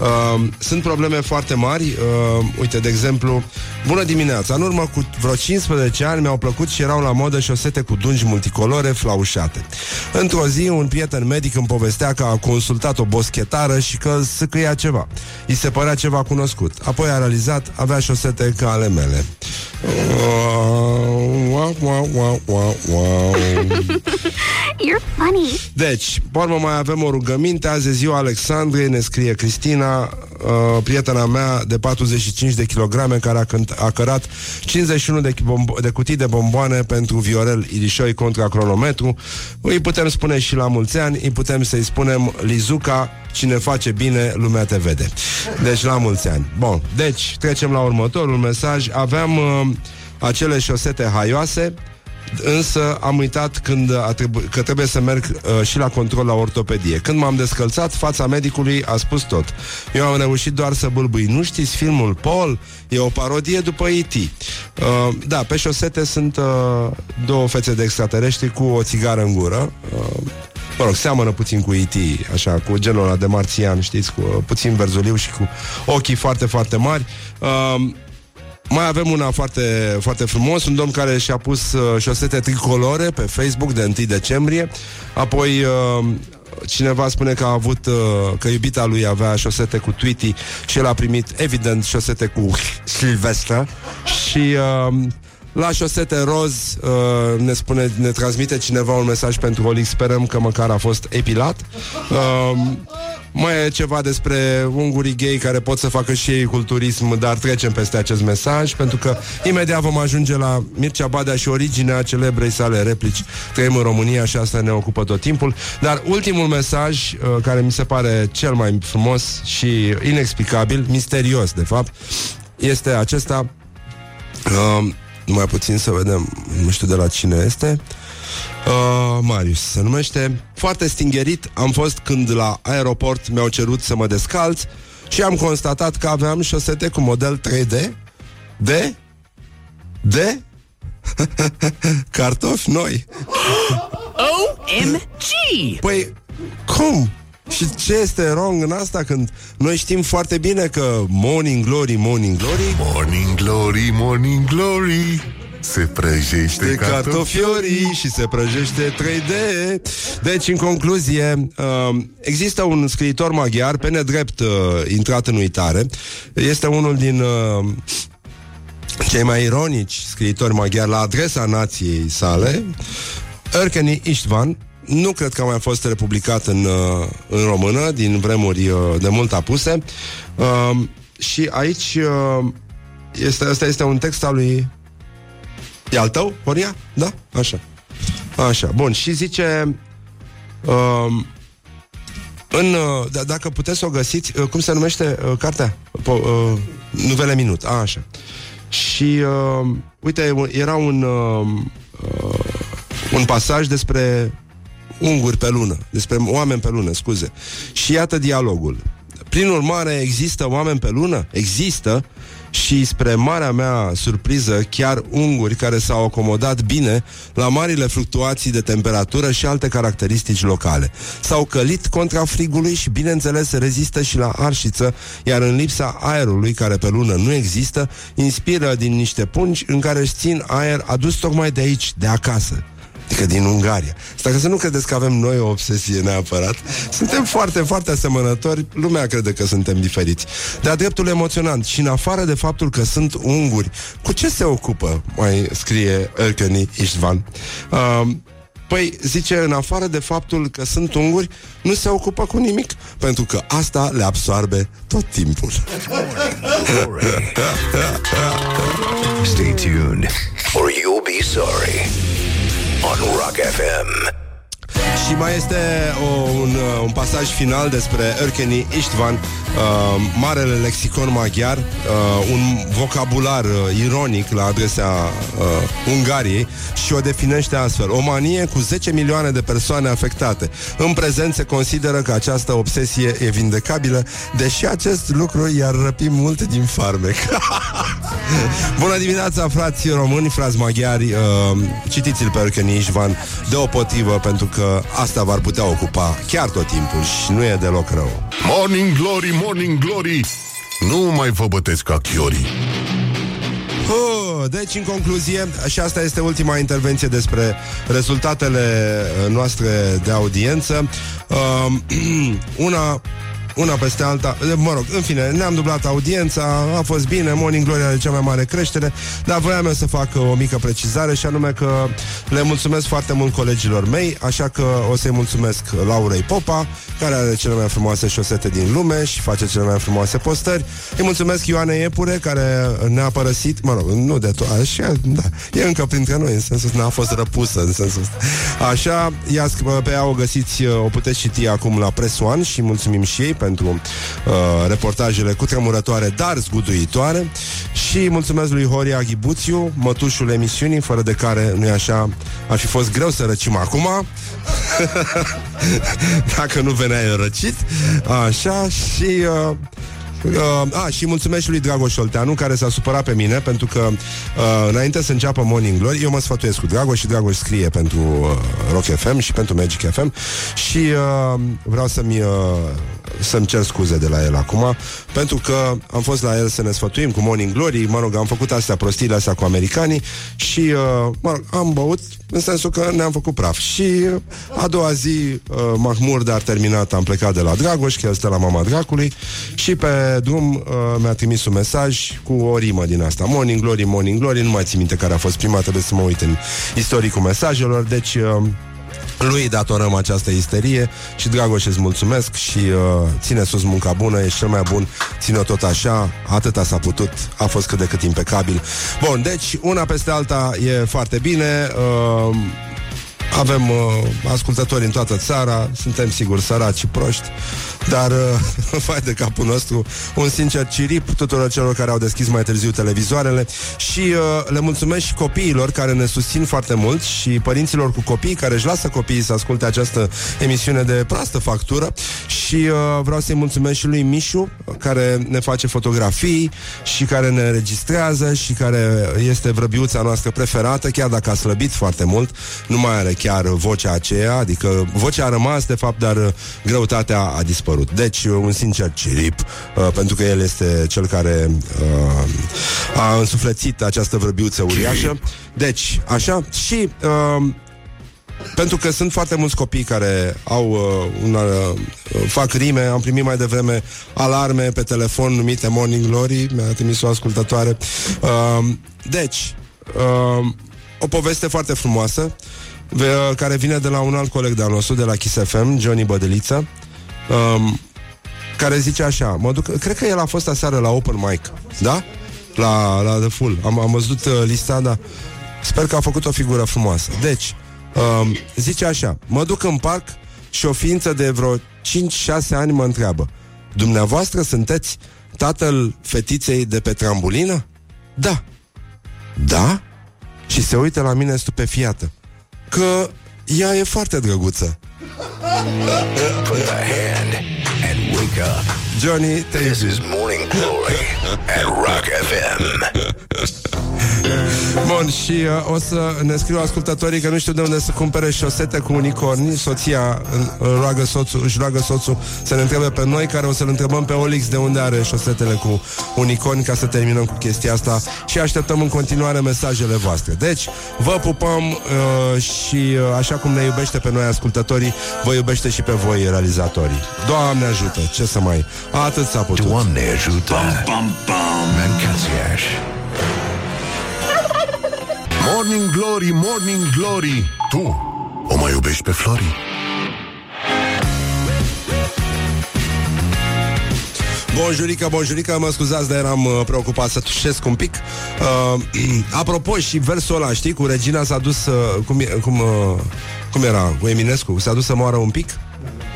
Uh, sunt probleme foarte mari. Uh, uite, de exemplu, bună dimineața. În urmă cu vreo 15 ani mi-au plăcut și erau la modă șosete cu dungi multicolore flaușate. Într-o zi, un prieten medic îmi povestea că a consultat o boschetară și că săcăia ceva. I se părea ceva cunoscut. Apoi a realizat, avea șosete ca ale mele. Wow, wow, wow, wow, wow. You're funny. Deci, pe urmă mai avem o rugăminte. Azi e ziua Alexandrei, ne scrie Cristina uh, Prietena mea de 45 de kilograme Care a, cânt, a cărat 51 de, bombo- de cutii de bomboane Pentru Viorel Irișoi contra cronometru. Îi putem spune și la mulți ani Îi putem să-i spunem Lizuca Cine face bine, lumea te vede. Deci la mulți ani. Bun, deci trecem la următorul mesaj. Aveam uh, acele șosete haioase Însă am uitat când a trebu- că trebuie să merg uh, și la control la ortopedie. Când m-am descălțat, fața medicului a spus tot. Eu am reușit doar să bâlbâi. Nu știți filmul Paul? E o parodie după E.T. Uh, da, pe șosete sunt uh, două fețe de extraterestri cu o țigară în gură. Uh, Mă rog, seamănă puțin cu E.T., așa, cu genul ăla de marțian, știți, cu uh, puțin verzuliu și cu ochii foarte, foarte mari. Uh, mai avem una foarte, foarte frumos, un domn care și-a pus uh, șosete tricolore pe Facebook de 1 decembrie, apoi uh, cineva spune că a avut, uh, că iubita lui avea șosete cu Tweety și el a primit, evident, șosete cu Silvestre. Și... Uh, la șosete roz uh, ne spune, ne transmite cineva un mesaj pentru Olic, sperăm că măcar a fost epilat. Uh, mai e ceva despre ungurii gay care pot să facă și ei culturism, dar trecem peste acest mesaj, pentru că imediat vom ajunge la Mircea Badea și originea celebrei sale replici. Trăim în România și asta ne ocupă tot timpul. Dar ultimul mesaj, uh, care mi se pare cel mai frumos și inexplicabil, misterios, de fapt, este acesta uh, Numai puțin să vedem Nu știu de la cine este. Uh, Marius se numește. Foarte stingerit am fost când la aeroport Mi-au cerut să mă descalț Și am constatat că aveam șosete cu model 3D De De Cartofi noi. OMG! Păi, cum? Și ce este wrong în asta când noi știm foarte bine că Morning Glory, Morning Glory Morning Glory, Morning Glory Se prăjește de cartofiorii cartofiorii și se prăjește 3D. Deci, în concluzie, uh, există un scriitor maghiar, pe nedrept uh, intrat în uitare. Este unul din uh, cei mai ironici scriitori maghiari la adresa nației sale, Erkeni Istvan, nu cred că a mai fost republicat în, uh, în română, din vremuri uh, de mult apuse. Uh, și aici uh, este, asta este un text al lui... E al tău, Horia? Da? Așa. Așa, bun. Și zice... Uh, în, uh, d- dacă puteți să o găsiți, uh, cum se numește uh, cartea? Po- uh, Nuvele Minut, a, așa. Și, uh, uite, era un, uh, uh, un pasaj despre unguri pe lună, despre oameni pe lună, scuze. Și iată dialogul. Prin urmare, există oameni pe lună? Există și spre marea mea surpriză, chiar unguri care s-au acomodat bine la marile fluctuații de temperatură și alte caracteristici locale. S-au călit contra frigului și, bineînțeles, rezistă și la arșiță, iar în lipsa aerului, care pe lună nu există, inspiră din niște pungi în care își țin aer adus tocmai de aici, de acasă adică din Ungaria. Asta că să nu credeți că avem noi o obsesie neapărat. Suntem foarte, foarte asemănători, lumea crede că suntem diferiți. De-a dreptul emoționant și în afară de faptul că sunt unguri, cu ce se ocupă, mai scrie Erkeni Istvan? Uh, Păi, zice, în afară de faptul că sunt unguri, nu se ocupă cu nimic, pentru că asta le absoarbe tot timpul. Stay tuned, or you'll be sorry. On Rock FM. Și mai este o, un, uh, un pasaj final despre Erkeni Istvan, uh, marele lexicon maghiar, uh, un vocabular uh, ironic la adresa uh, Ungariei și o definește astfel. O manie cu 10 milioane de persoane afectate. În prezent se consideră că această obsesie e vindecabilă, deși acest lucru i-ar răpi multe din farmec. Bună dimineața, frați români, frați maghiari, uh, citiți-l pe Erkeni Istvan deopotrivă, pentru că asta v-ar putea ocupa chiar tot timpul și nu e deloc rău. Morning Glory, Morning Glory Nu mai vă bătesc ca chiorii Uh, deci, în concluzie, și asta este ultima intervenție despre rezultatele uh, noastre de audiență. Uh, una una peste alta, mă rog, în fine, ne-am dublat audiența, a fost bine, Morning Glory are cea mai mare creștere, dar voiam eu să fac o mică precizare și anume că le mulțumesc foarte mult colegilor mei, așa că o să-i mulțumesc Laurei Popa, care are cele mai frumoase șosete din lume și face cele mai frumoase postări. Îi mulțumesc Ioane Iepure, care ne-a părăsit, mă rog, nu de tot, așa, da, e încă printre noi, în sensul n-a fost răpusă, în sensul ăsta. Așa, ea, pe ea o găsiți, o puteți citi acum la Press One și mulțumim și ei pentru uh, reportajele cu tremurătoare, dar zguduitoare și mulțumesc lui Horia Ghibuțiu, mătușul emisiunii, fără de care, nu așa, ar fi fost greu să răcim acum. Dacă nu veneai răcit. Așa, și... Uh, Uh, a, și mulțumesc și lui Dragoș Olteanu Care s-a supărat pe mine Pentru că uh, înainte să înceapă Morning Glory Eu mă sfătuiesc cu Dragoș și Dragoș scrie Pentru uh, Rock FM și pentru Magic FM Și uh, vreau să-mi uh, Să-mi cer scuze de la el acum Pentru că am fost la el să ne sfătuim Cu Morning Glory, mă rog, am făcut astea Prostiile astea cu americanii Și uh, mă rog, am băut în sensul că ne-am făcut praf. Și uh, a doua zi uh, Mahmur, dar terminat, am plecat de la Dragoș Că el stă la mama dracului. Și pe drum uh, mi-a trimis un mesaj Cu o rimă din asta Morning Glory, Morning Glory Nu mai țin minte care a fost prima Trebuie să mă uit în istoricul mesajelor Deci... Uh, lui datorăm această isterie și Dragoș îți mulțumesc și uh, ține sus munca bună, ești cel mai bun, ține-o tot așa, atâta s-a putut, a fost cât de cât impecabil. Bun, deci una peste alta e foarte bine. Uh, avem uh, ascultători în toată țara, suntem sigur săraci și proști, dar, uh, fai de capul nostru, un sincer cirip tuturor celor care au deschis mai târziu televizoarele și uh, le mulțumesc și copiilor care ne susțin foarte mult și părinților cu copii care își lasă copiii să asculte această emisiune de proastă factură și uh, vreau să-i mulțumesc și lui Mișu, care ne face fotografii și care ne registrează și care este vrăbiuța noastră preferată, chiar dacă a slăbit foarte mult, nu mai are chiar vocea aceea, adică vocea a rămas de fapt, dar uh, greutatea a dispărut. Deci, uh, un sincer cirip, uh, pentru că el este cel care uh, a însuflețit această vrăbiuță uriașă. Deci, așa, și uh, pentru că sunt foarte mulți copii care au uh, un, uh, fac rime, am primit mai devreme alarme pe telefon numite Morning Glory, mi-a trimis o ascultătoare. Uh, deci, uh, o poveste foarte frumoasă ve- care vine de la un alt coleg de-al nostru, de la Kiss FM, Johnny Bădeliță, um, care zice așa, mă duc, cred că el a fost aseară la open mic, da? La, la The Full. Am, am văzut uh, lista, dar sper că a făcut o figură frumoasă. Deci, um, zice așa, mă duc în parc și o ființă de vreo 5-6 ani mă întreabă, dumneavoastră sunteți tatăl fetiței de pe trambulină? Da. Da? Și se uită la mine stupefiată că ea e foarte drăguță. Put the hand and wake up. Johnny, te This iubim. is Morning Glory at Rock FM. Bun, și uh, o să ne scriu ascultătorii că nu știu de unde să cumpere șosete cu unicorni. Soția uh, roagă soțul, își roagă soțul să ne întrebe pe noi, care o să-l întrebăm pe Olix de unde are șosetele cu unicorni ca să terminăm cu chestia asta și așteptăm în continuare mesajele voastre. Deci, vă pupăm uh, și uh, așa cum ne iubește pe noi ascultătorii, vă iubește și pe voi realizatorii. Doamne ajută, ce să mai... Atât s-a putut. Doamne ajută. Mancațiaș. Morning Glory, Morning Glory Tu o mai iubești pe Flori? Bonjurică, bonjurică, mă scuzați, dar eram uh, preocupat să tușesc un pic. Uh, apropo, și versul ăla, știi, cu Regina s-a dus, uh, cum, e- cum, uh, cum era, cu Eminescu, s-a dus să moară un pic?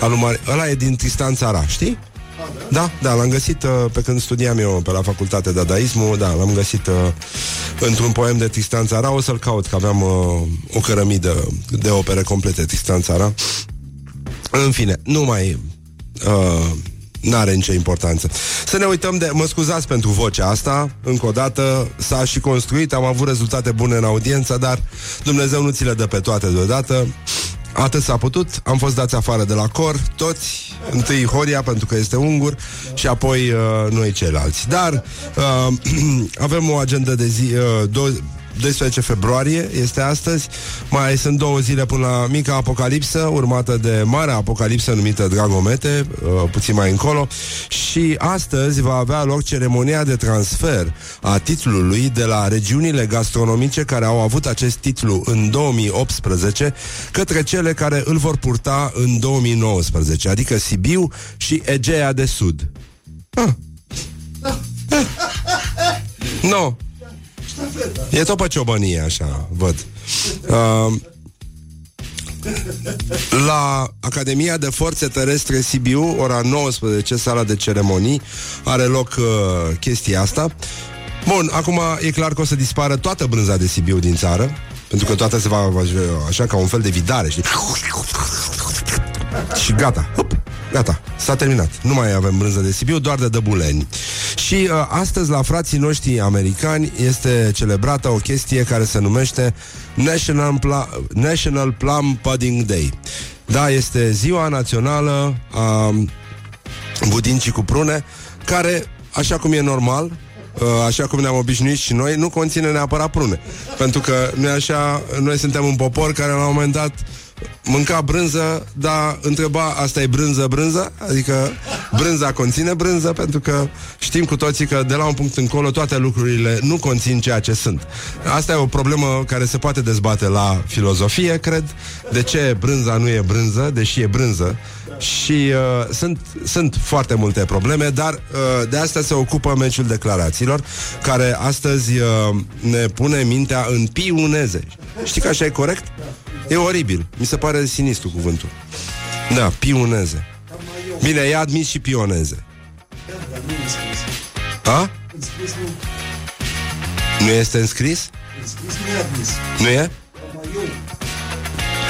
Al lui Mare- ăla e din Tristan Țara, știi? Da, da, l-am găsit uh, pe când studiam eu pe la facultate de dadaismul, da, l-am găsit uh, într-un poem de Tristan Țara, o să-l caut, că aveam uh, o cărămidă de opere complete Tristan Țara. În fine, nu mai... Uh, N-are nicio importanță. Să ne uităm de... Mă scuzați pentru vocea asta. Încă o dată s-a și construit, am avut rezultate bune în audiență, dar Dumnezeu nu ți le dă pe toate deodată. Atât s-a putut, am fost dați afară de la cor, toți, întâi Horia pentru că este ungur și apoi uh, noi ceilalți. Dar uh, avem o agendă de zi, uh, do- 12 februarie este astăzi. Mai sunt două zile până la mica apocalipsă Urmată de marea apocalipsă numită Dragomete uh, Puțin mai încolo. Și astăzi va avea loc ceremonia de transfer A titlului de la regiunile gastronomice Care au avut acest titlu în 2018 Către cele care îl vor purta în 2019 Adică Sibiu și Egea de Sud. Ah. No, E tot pe ciobănie, așa, văd. Uh, la Academia de Forțe Terestre Sibiu, ora 19, sala de ceremonii, are loc uh, chestia asta. Bun, acum e clar că o să dispară toată brânza de Sibiu din țară, pentru că toată se va, va așa ca un fel de vidare, știi? Și gata, Hup, gata, s-a terminat. Nu mai avem brânză de Sibiu, doar de dăbuleni. Și uh, astăzi la frații noștri americani Este celebrată o chestie care se numește National, Pla- National Plum Pudding Day. Da, este ziua națională a budincii cu prune Care, așa cum e normal uh, Așa cum ne-am obișnuit și noi Nu conține neapărat prune. Pentru că noi așa Noi suntem un popor care la un moment dat mânca brânză, dar întreba, asta e brânză, brânză? Adică brânza conține brânză, pentru că știm cu toții că de la un punct încolo toate lucrurile nu conțin ceea ce sunt. Asta e o problemă care se poate dezbate la filozofie, cred, de ce brânza nu e brânză, deși e brânză. Și uh, sunt, sunt foarte multe probleme, dar uh, de asta se ocupă meciul declarațiilor, care astăzi uh, ne pune mintea în piuneze. Știi că așa e corect? E oribil. Mi se pare sinistru cuvântul. Da, pioneze. Bine, e admis și pioneze. A? Nu este înscris? Nu e?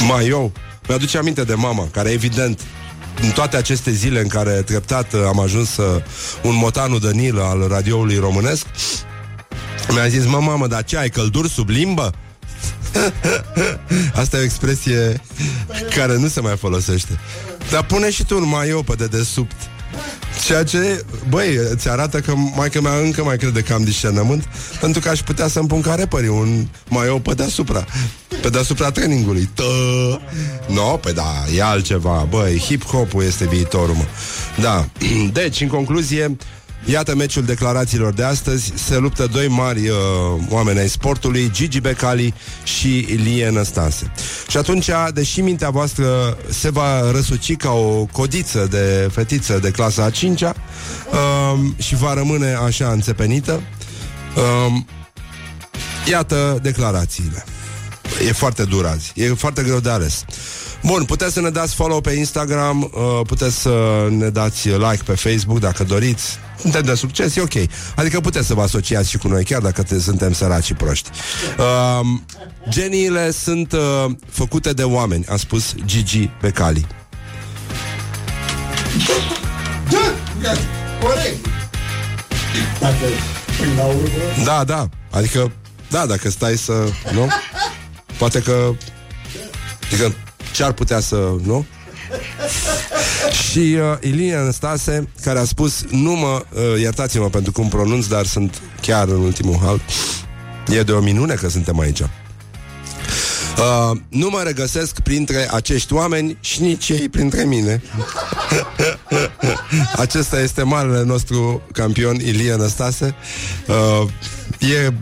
Maiou. Mi-aduce aminte de mama, care evident în toate aceste zile în care treptat uh, am ajuns uh, un motanu de nil al radioului românesc, mi-a zis, mă, mamă, dar ce ai, călduri sub limbă? Asta e o expresie care nu se mai folosește. Dar pune și tu un maiou pe dedesubt. Ceea ce, băi, ți arată că mai că mea încă mai crede că am discernământ Pentru că aș putea să-mi pun ca repări un maiou pe deasupra Pe deasupra trainingului. Tă... No, pe da, e altceva. Băi, hip-hop-ul este viitorul, mă. Da, deci, în concluzie Iată meciul declarațiilor de astăzi. Se luptă doi mari uh, oameni ai sportului Gigi Becali și Ilie Năstase. Și atunci, deși mintea voastră Se va răsuci ca o codiță De fetiță de clasa a 5-a uh, Și va rămâne așa înțepenită uh, Iată declarațiile. E foarte dur azi. E foarte greu de ales. Bun, puteți să ne dați follow pe Instagram, uh, puteți să ne dați like pe Facebook dacă doriți. Suntem de succes, e ok. Adică puteți să vă asociați și cu noi, chiar dacă te, suntem săraci și proști. Uh, geniile sunt uh, făcute de oameni, a spus Gigi Becali. Da, da. Adică, da, dacă stai să... Nu? Poate că... Adică ce ar putea să, nu? Și uh, Ilie Anastase, care a spus, nu mă, uh, iertați-mă pentru cum pronunț, dar sunt chiar în ultimul hal. E de o minune că suntem aici. Uh, nu mă regăsesc printre acești oameni și nici ei printre mine. Acesta este marele nostru campion Ilie Năstase. Uh, e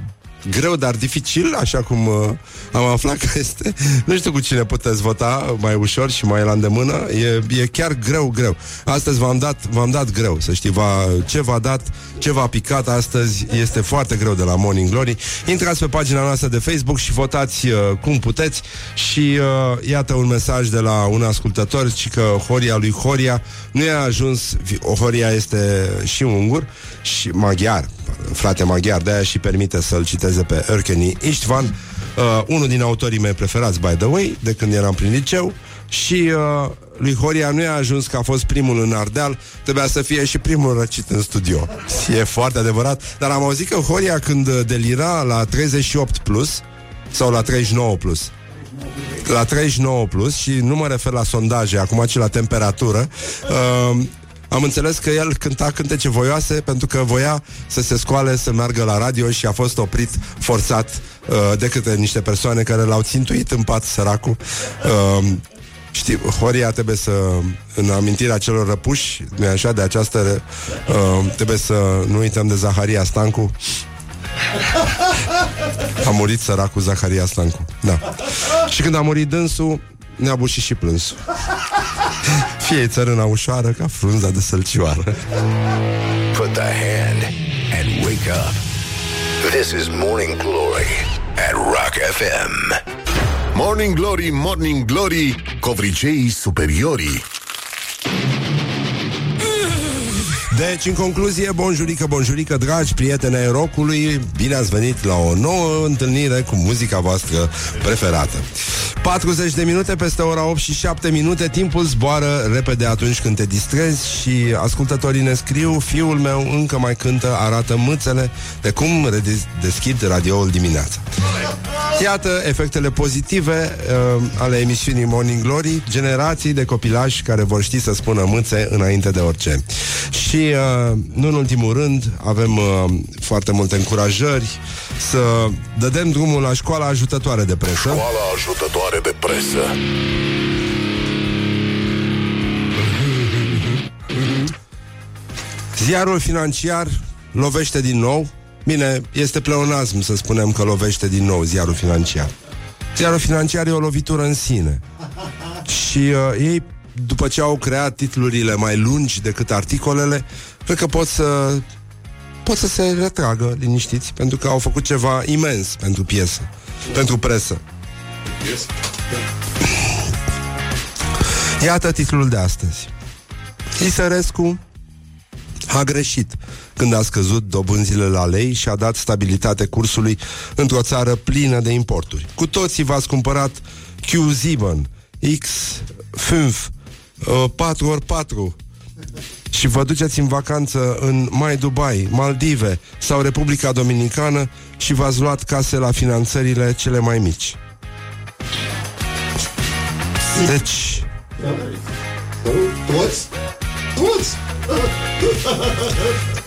greu, dar dificil, așa cum uh, am aflat că este. Nu știu cu cine puteți vota mai ușor și mai la îndemână. E, e chiar greu, greu. Astăzi v-am dat, v-am dat greu, să știi, va, ce v-a dat, ce v-a picat astăzi, este foarte greu de la Morning Glory. Intrați pe pagina noastră de Facebook și votați uh, cum puteți și uh, iată un mesaj de la un ascultător, ci că Horia lui Horia nu i-a ajuns, Horia este și ungur și maghiar, frate maghiar, de-aia și permite să-l citeze pe Erkeni Istvan, uh, unul din autorii mei preferați, by the way, de când eram prin liceu, și uh, lui Horia nu i-a ajuns că a fost primul în Ardeal, trebuia să fie și primul răcit în studio. E foarte adevărat, dar am auzit că Horia când delira la 38 plus, sau la 39 plus, la 39 plus și nu mă refer la sondaje, acum ci la temperatură, uh, am înțeles că el cânta cântece voioase pentru că voia să se scoale, să meargă la radio și a fost oprit forțat uh, de către niște persoane care l-au țintuit în pat săracul. Uh, Știi, Horia trebuie să În amintirea celor răpuși nu așa, de această uh, Trebuie să nu uităm de Zaharia Stancu. A murit săracul Zaharia Stancu Da. Și când a murit dânsul Ne-a bușit și plânsul Fie țărâna ușoară ca frunza de sălcioară Put the hand and wake up. This is Morning Glory at Rock FM. Morning Glory, Morning Glory Covriceii superiorii Deci, în concluzie, bonjurică, bonjurică, dragi prieteni ai rockului, bine ați venit la o nouă întâlnire cu muzica voastră preferată. 40 de minute peste ora 8 și 7 minute, timpul zboară repede atunci când te distrezi și ascultătorii ne scriu, fiul meu încă mai cântă, arată mâțele de cum deschid radioul dimineața. Iată efectele pozitive uh, ale emisiunii Morning Glory, generații de copilași care vor ști să spună mâțe înainte de orice. Și, uh, nu în ultimul rând, avem uh, foarte multe încurajări să dădem drumul la școala ajutătoare de presă. Școala ajutătoare de presă Ziarul financiar lovește din nou. Bine, este pleonasm să spunem că lovește din nou ziarul financiar. Ziarul financiar e o lovitură în sine. Și uh, ei, după ce au creat titlurile mai lungi decât articolele, cred că pot să pot să se retragă liniștiți, pentru că au făcut ceva imens pentru piesă, pentru presă. Iată titlul de astăzi. Isărescu a greșit când a scăzut dobânzile la lei și a dat stabilitate cursului într-o țară plină de importuri. Cu toții v-ați cumpărat Q7, X5, 4x4 și vă duceți în vacanță în Mai Dubai, Maldive sau Republica Dominicană și v-ați luat case la finanțările cele mai mici. Deci, Toți? Toți?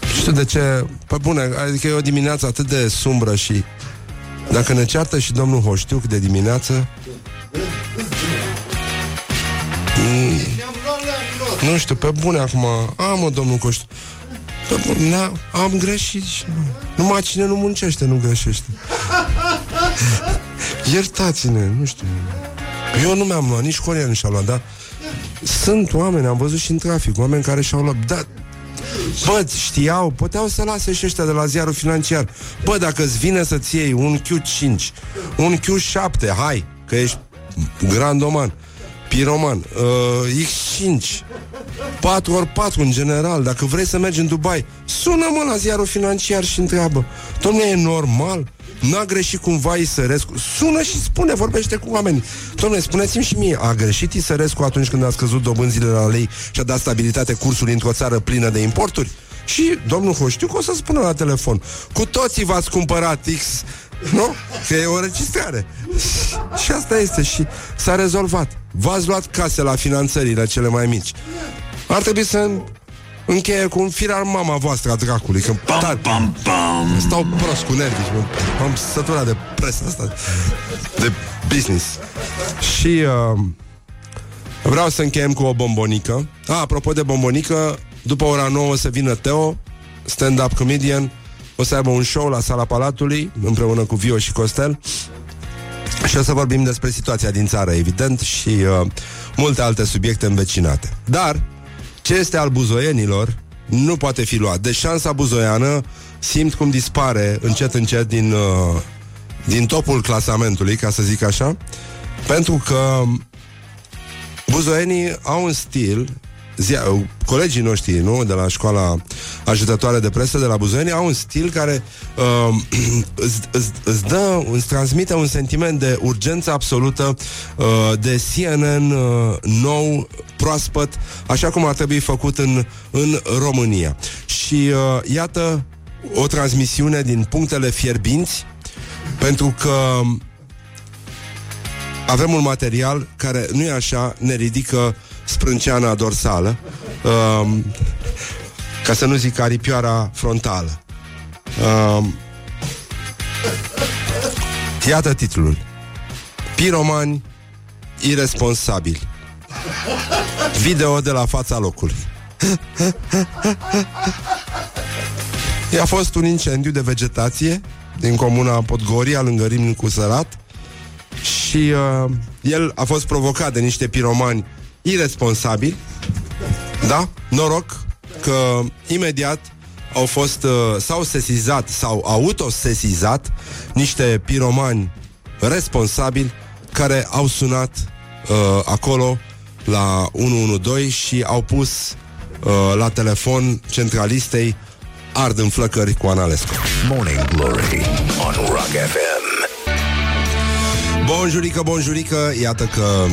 Nu știu de ce Pe bune, adică e o dimineață atât de sumbră și Dacă ne ceartă și domnul Hoștiuc de dimineață Nu știu, pe bune acum. Am mă, domnul Coștiu pe bune, na, am greșit și nu. Numai cine nu muncește nu greșește. Iertați-ne, nu știu. Eu nu mi-am luat, nici Corea nu și-a luat, dar sunt oameni, am văzut și în trafic, oameni care și-au luat, da, Bă, știau, puteau să lase și ăștia de la ziarul financiar. Bă, dacă îți vine să-ți iei un Q5 Un Q7, hai Că ești grandoman Piroman uh, X5 4x4 în general Dacă vrei să mergi în Dubai Sună-mă la ziarul financiar și întreabă Dom'le, e normal? N-a greșit cumva Isărescu? Sună și spune, vorbește cu oamenii Dom'le, spuneți-mi și mie A greșit Isărescu atunci când a scăzut dobânzile la lei Și a dat stabilitate cursului într-o țară plină de importuri? Și domnul Hoștiu o să spună la telefon Cu toții v-ați cumpărat X nu? Că e o registrare Și asta este și s-a rezolvat V-ați luat case la finanțările cele mai mici Ar trebui să încheie cu un firar mama voastră a dracului Că Pam, pam, pam. stau prost cu nervii și Am săturat de presă asta De business. Și uh, Vreau să încheiem cu o bombonică. A, apropo de bombonică După ora 9 o să vină Teo Stand-up comedian. O să aibă un show la sala Palatului Împreună cu Vio și Costel. Și o să vorbim despre situația din țară, evident, și uh, multe alte subiecte învecinate. Dar, ce este al buzoienilor nu poate fi luat. Deci șansa buzoiană simt cum dispare încet, încet din, uh, din topul clasamentului, ca să zic așa, pentru că buzoienii au un stil zia, colegii noștri, nu, de la școala ajutătoare de presă de la Buzoieni au un stil care uh, îți, îți, îți dă, îți transmite un sentiment de urgență absolută uh, de CNN uh, nou, proaspăt, așa cum ar trebui făcut în, în România. Și uh, iată o transmisiune din punctele fierbinți pentru că avem un material care, nu e așa, ne ridică sprânceana dorsală, um, ca să nu zic aripioara frontală. Um, iată titlul. Piromani irresponsabili. Video de la fața locului. I-a fost un incendiu de vegetație din comuna Podgoria, lângă Râmnicu Sărat, și uh, el a fost provocat de niște piromani irresponsabili. Da? Noroc că imediat au fost, uh, s-au sesizat sau autosesizat niște piromani responsabili care au sunat uh, acolo la 112 și au pus uh, la telefon centralistei ard în flăcări cu Analescu. Morning Glory on Rock FM. Bonjurică, bonjurică, iată că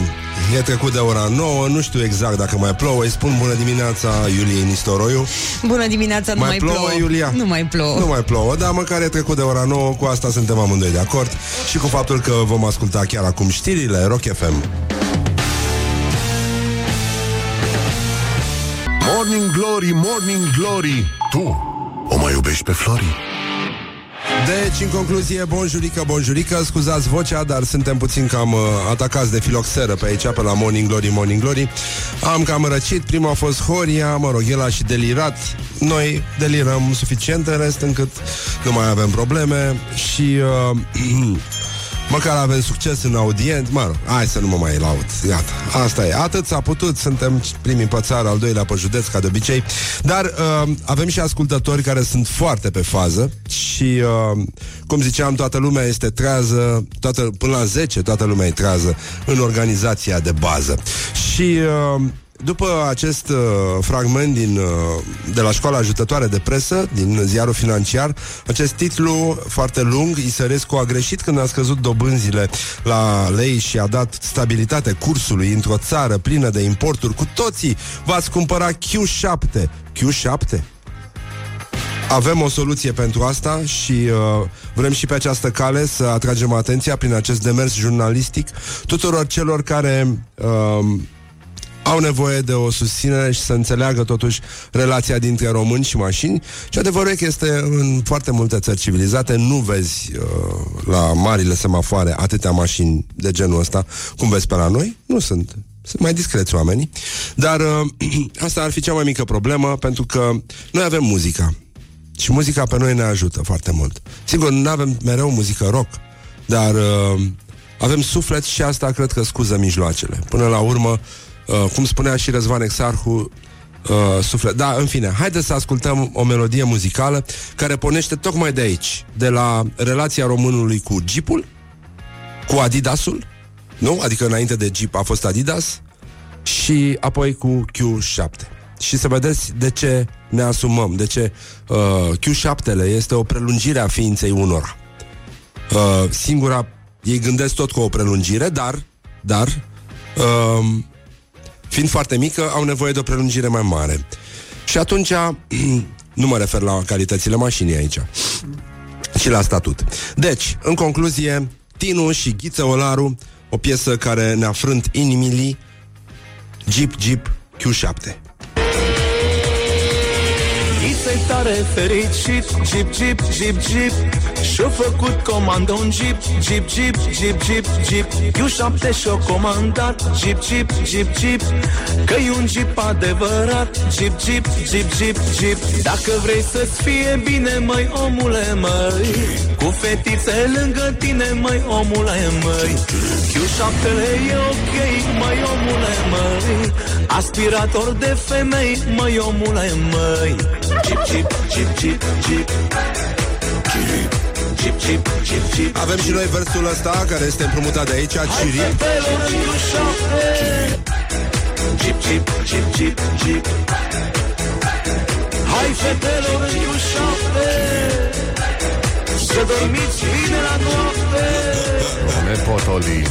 e trecut de ora 9, nu știu exact dacă mai plouă, îi spun bună dimineața Iuliei Nistoroiu. Bună dimineața, nu Mai mai, plouă, Iulia? Nu mai plouă. Nu mai plouă, dar măcar e trecut de ora 9, cu asta suntem amândoi de acord și cu faptul că vom asculta chiar acum știrile Rock FM. Morning Glory, Morning Glory Tu o mai iubești pe Flori? Deci, în concluzie, bonjurică, bonjurică Scuzați vocea, dar suntem puțin cam uh, atacați de filoxeră pe aici, pe la Morning Glory, Morning Glory. Am cam răcit, prima a fost Horia, mă rog, el a și delirat. Noi delirăm suficient în rest încât nu mai avem probleme Și... Uh, Măcar avem succes în audient Mă rog, hai să nu mă mai laud. Iată, asta e, atât s-a putut. Suntem primii pe țară, al doilea pe județ Ca de obicei, dar uh, avem și ascultători Care sunt foarte pe fază Și, uh, cum ziceam, toată lumea este trează toată, Până la 10 toată lumea e trează În organizația de bază. Și... Uh, după acest uh, fragment din, uh, de la școala ajutătoare de presă, din ziarul financiar, acest titlu foarte lung, Isărescu a greșit când a scăzut dobânzile la lei și a dat stabilitate cursului într-o țară plină de importuri. Cu toții v-ați cumpăra Q7. Q7? Avem o soluție pentru asta și uh, vrem și pe această cale să atragem atenția prin acest demers jurnalistic tuturor celor care uh, au nevoie de o susținere și să înțeleagă totuși relația dintre români și mașini. Și adevărul e că este în foarte multe țări civilizate. Nu vezi uh, la marile semafoare atâtea mașini de genul ăsta cum vezi pe la noi, nu sunt. Sunt mai discreți oamenii, dar uh, asta ar fi cea mai mică problemă pentru că noi avem muzica. Și muzica pe noi ne ajută foarte mult. Sigur, nu avem mereu muzică rock, dar uh, avem suflet și asta cred că scuză mijloacele. Până la urmă, Uh, cum spunea și Răzvan Exarhu, uh, suflet. Da, în fine, haideți să ascultăm o melodie muzicală care pornește tocmai de aici, de la relația românului cu Jeepul, cu Adidasul, nu? Adică înainte de Jeep a fost Adidas și apoi cu Q7. Și să vedeți de ce ne asumăm, de ce uh, Q7-le este o prelungire a ființei unora. Uh, singura, ei gândesc tot cu o prelungire, dar, dar, uh, fiind foarte mică, au nevoie de o prelungire mai mare. Și atunci, nu mă refer la calitățile mașinii aici, ci la statut. Deci, în concluzie, Tinu și Ghiță Olaru, o piesă care ne-a frânt inimilii, Jeep Jeep Q7 e tare fericit Jeep, jeep, jeep, jeep Și-a făcut comandă un jeep Jeep, jeep, jeep, jeep, jeep Q7 și-a comandat Jeep, jeep, jeep, jeep că e un jeep adevărat Jeep, jeep, jeep, jeep, jeep Dacă vrei să-ți fie bine, măi, omule, măi Cu fetițe lângă tine, măi, omule, măi Q7-le e ok, măi, omule, măi Aspirator de femei, măi, omule, măi Jeep, jeep, jeep, jeep, jeep Avem și noi versul ăsta care este împrumutat de aici, Cirip. Jeep, jeep, jeep, jeep, jeep. Hai fetelor în șapte Să dormiți bine la noapte Nepotolim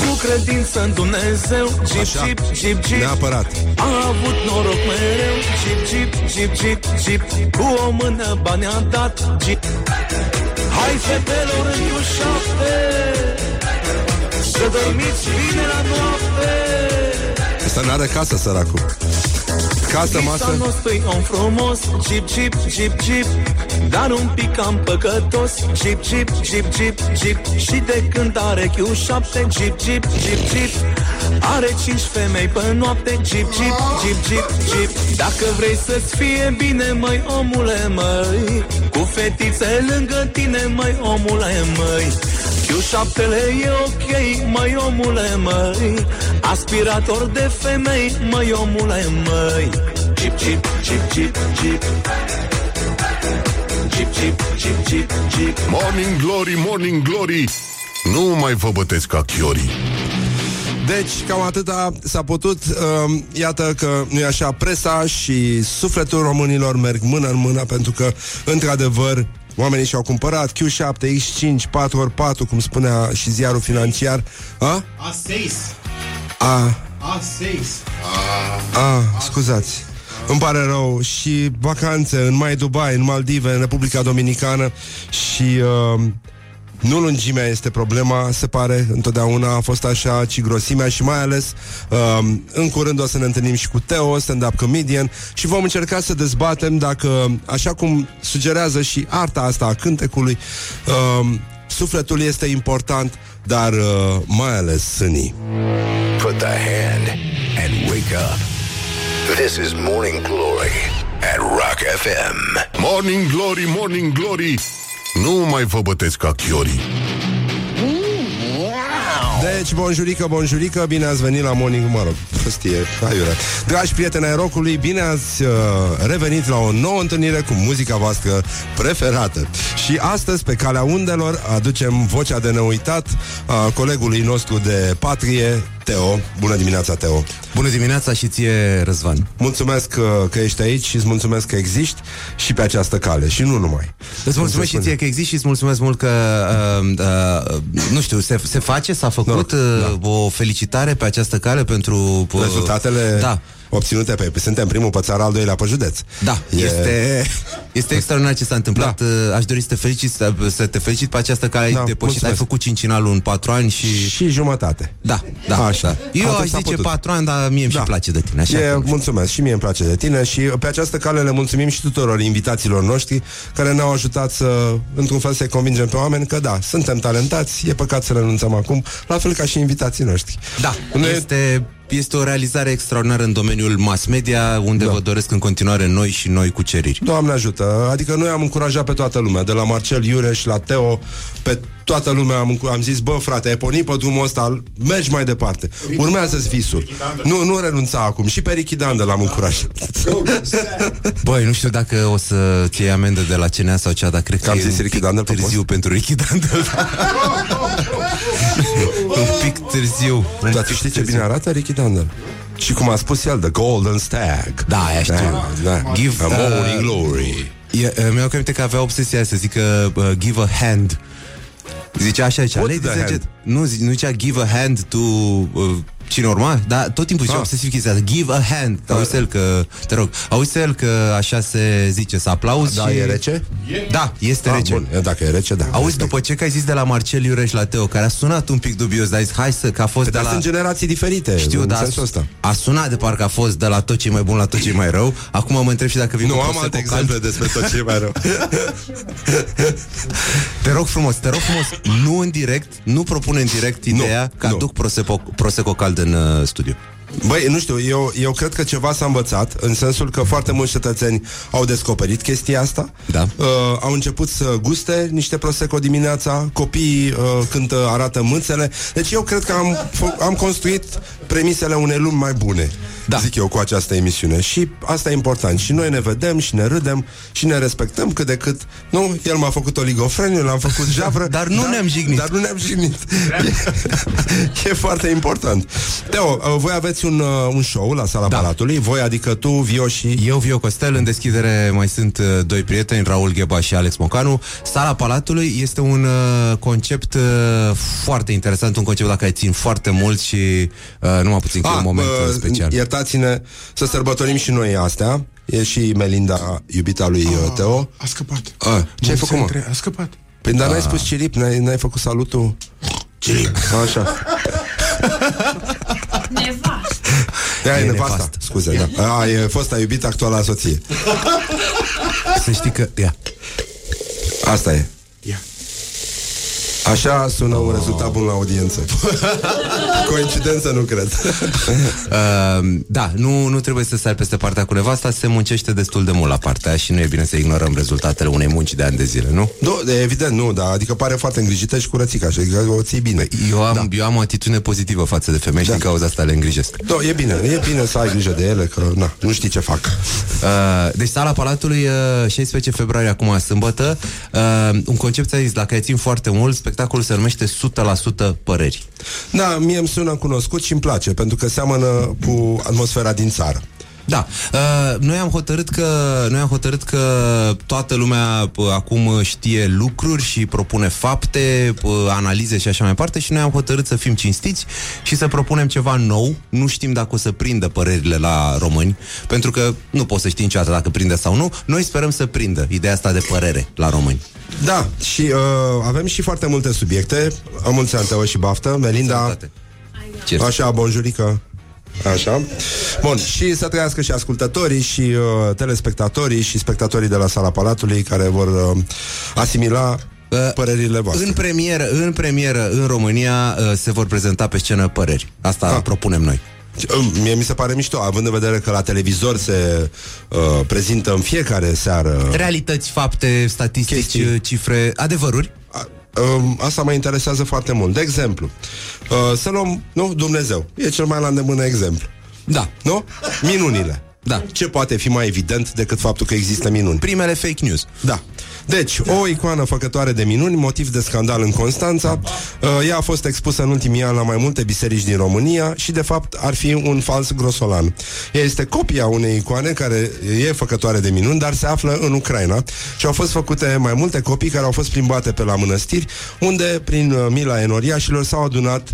Cu credință în Dumnezeu Jeep, Așa. jeep, jeep, jeep Neapărat. A avut noroc mereu Jeep, jeep, jeep, jeep, jeep Cu o mână bani a dat Jeep Hai fetelor în șapte Să dormiți bine la noapte Asta n-are casă, săracul. Casă, masă. Visa nostru e om frumos Jeep, jeep, jeep, jeep Dar un pic cam păcătos. Jeep, jeep, jeep, jeep, jeep Și de când are Q7 Jeep, jeep, jeep, jeep Are cinci femei pe noapte. Jeep, jeep, jeep, jeep, jeep Dacă vrei să-ți fie bine, măi, omule, măi. Cu fetițe lângă tine, măi, omule, măi. Q7-le e ok, măi omule, măi. Aspirator de femei, măi omule, măi. Jeep, jeep, jeep, jeep, jeep Jeep, jeep, jeep, jeep, jeep Morning Glory, Morning Glory Nu mai vă bătesc ca chiorii Deci, cam atâta s-a putut. Uh, iată că nu e așa, presa și sufletul românilor merg mână în mână pentru că, într-adevăr, oamenii și-au cumpărat Q7, X5, 4x4, cum spunea și ziarul financiar. A? A6. A, A6. a, scuzați. Îmi pare rău și vacanțe în mai Dubai, în Maldive, în Republica Dominicană și uh, nu lungimea este problema, se pare, întotdeauna a fost așa, ci grosimea și mai ales uh, în curând o să ne întâlnim și cu Teo, stand-up comedian și vom încerca să dezbatem dacă, așa cum sugerează și arta asta a cântecului, uh, sufletul este important, dar uh, mai ales sânii. Put the hand and wake up. This is Morning Glory at Rock FM. Morning Glory, Morning Glory Nu mai vă bătesc ca chiorii Deci, bonjurică, bonjurică, bine ați venit la Morning, mă rog, prostie, aiurea. Dragi prieteni ai rockului, bine ați uh, revenit la o nouă întâlnire cu muzica voastră preferată. Și astăzi, pe calea undelor, aducem vocea de neuitat a colegului nostru de patrie, Teo. Bună dimineața, Teo. Bună dimineața și ție, Răzvan. Mulțumesc uh, că ești aici și îți mulțumesc că existi și pe această cale și nu numai. Îți mulțumesc și ție că existi și îți mulțumesc mult că, uh, uh, nu știu, se, se face, s-a făcut uh, da. o felicitare pe această cale pentru... Uh, Rezultatele Da. obținute pe... Suntem primul pe țară, al doilea pe județ. Da, E- este, este extraordinar ce s-a întâmplat. Da. Aș dori să te felicit, să, să te felicit pe această care ai Da, depășit. mulțumesc. Ai făcut cincinalul în patru ani și... Și jumătate. Da, da, Așa. da. Eu Atât aș s-a zice putut. patru ani, dar mie îmi Da. și place de tine. Așa E, că... mulțumesc și mie îmi place de tine și pe această cale le mulțumim și tuturor invitațiilor noștri care ne-au ajutat să, într-un fel, să convingem pe oameni că da, suntem talentați, e păcat să renunțăm acum, la fel ca și invitații noștri. Da, Ne- este, este o realizare extraordinară în domeniul mass media, unde Da. vă doresc în continuare noi și noi cuceriri. Doamne ajută, adică noi am încurajat pe toată lumea, de la Marcel Iureș la Teo, pe toată lumea am, încur- am zis, bă frate, ai pornit pe drumul ăsta, mergi mai departe. Urmează-ți visul. Nu, nu renunța acum. Și pe Ricky Dandel l-am încurajat. Băi, nu știu dacă o să ți iei amendă de la CNA sau cea, dar cred că, am e zis un Ricky pic Dandel pe târziu post? pentru Ricky Dandel. un pic târziu. Un Dar tu pic știi ce târziu. bine arată Ricky Dandel? Și cum a spus el, The Golden Stag. Da, aia știu. Da, da. Give, A uh, morning glory. E, uh, mi-au aminte că avea obsesia să zică uh, give a hand. Zicea așa, zicea, Put ladies the and hand. gent- nu, zi- nu zicea give a hand to uh, cine urma, dar tot timpul zicea Ah. obsesiv chestia asta, give a hand. Auzi el că, te rog, auzi el că așa se zice, să aplauzi Da, și... e rece? Da, este Ah, rece. Bun, e, dacă e rece, da. Auzi, după ce că ai zis de la Marcel Iureș la Teo, care a sunat un pic dubios, dar ai zis, hai să, că a fost Dar de la... sunt generații diferite Știu, în dar sensul ăsta. a sunat de parcă a fost de la tot ce e mai bun la tot ce e mai rău. Acum mă întreb și dacă vin Nu, cu am Prosecco alte cald. exemple despre tot ce e mai rău. Te rog frumos, te rog frumos, nu în direct, nu propune în direct ideea că nu. aduc Prosecco, Prosecco cald în uh, studio. Băi, nu știu, eu, eu cred că ceva s-a învățat În sensul că foarte mulți cetățeni Au descoperit chestia asta Da. uh, Au început să guste niște Prosecco dimineața Copiii uh, când uh, arată mâțele Deci eu cred că am, fă- am construit Premisele unei lumi mai bune Da. Zic eu cu această emisiune Și asta e important Și noi ne vedem și ne râdem Și ne respectăm cât de cât Nu, el m-a făcut oligofreniu, l-am făcut javră Dar nu ne-am jignit. Dar nu ne-am jignit E, e foarte important Teo, uh, voi aveți un, uh, un show la sala Da. Palatului Voi, adică tu, Vio și... Eu, Vio Costel, în deschidere mai sunt uh, doi prieteni, Raul Gheba și Alex Mocanu. Sala Palatului este un uh, concept uh, foarte interesant, un concept la care țin foarte mult și uh, numai puțin că e un moment bă, uh, special. Iertați-ne să sărbătorim și noi astea E și Melinda, iubita lui uh, Teo A scăpat. A, ce ai făcut, mă? Între- A scăpat. Păi dar n-ai spus cirip, n-ai, n-ai făcut salutul Cirip Așa Nevastă. Ea e E nevasta, nevastă. scuze, da A, e fosta iubită, actuala soție Să știi că... Ia. Asta e Ia. Așa sună un rezultat bun la audiență Coincidență nu cred Uh, da, nu, nu trebuie să sari peste partea cu nevasta, se muncește destul de mult la partea aia și nu e bine să ignorăm rezultatele unei munci de ani de zile, nu? Nu, de, evident nu, dar adică pare foarte îngrijită și curățică Așa că o ții bine Eu am, da. eu am o atitudine pozitivă față de femei și Da. din cauza asta le îngrijesc. Da, e bine, e bine să ai grijă de ele Că na, nu știi ce fac Uh, deci sala Palatului, uh, 16 februarie, acum sâmbătă, uh, un concept ți la care țin foarte mult, spectacolul se numește 100% păreri. Da, mie îmi sună cunoscut și îmi place Pentru că seamănă cu atmosfera din țară Da, uh, noi am hotărât că noi am hotărât că toată lumea uh, acum știe lucruri și propune fapte, uh, analize și așa mai departe și noi am hotărât să fim cinstiți și să propunem ceva nou. Nu știm dacă o să prindă părerile la români, pentru că nu poți să știi niciodată dacă prinde sau nu. Noi sperăm să prindă ideea asta de părere la români. Da, și uh, avem și foarte multe subiecte Am mulți ani, Teo și baftă Melinda, Sănătate. Cheers. așa, bonjurică Așa. Bun, și să trăiască și ascultătorii și uh, telespectatorii și spectatorii de la sala Palatului care vor uh, asimila Uh, părerile voastre. În premieră, în premieră în România uh, se vor prezenta pe scenă păreri. Asta Ah. propunem noi. Uh, Mie mi se pare mișto, având în vedere că la televizor se uh, prezintă în fiecare seară Realități, fapte, statistici, Chestii. Chestii. cifre, adevăruri. a, um, asta mă interesează foarte mult. De exemplu, uh, să luăm, nu, Dumnezeu. E cel mai la îndemână exemplu. Da. Nu? Minunile. Da. Ce poate fi mai evident decât faptul că există minuni? Primele fake news. Da. Deci, o icoană făcătoare de minuni, motiv de scandal în Constanța. Uh, Ea a fost expusă în ultimii ani la mai multe biserici din România și, de fapt, ar fi un fals grosolan. Ea este copia unei icoane care e făcătoare de minuni, dar se află în Ucraina și au fost făcute mai multe copii care au fost plimbate pe la mănăstiri, unde, prin uh, mila enoriașilor, s-au adunat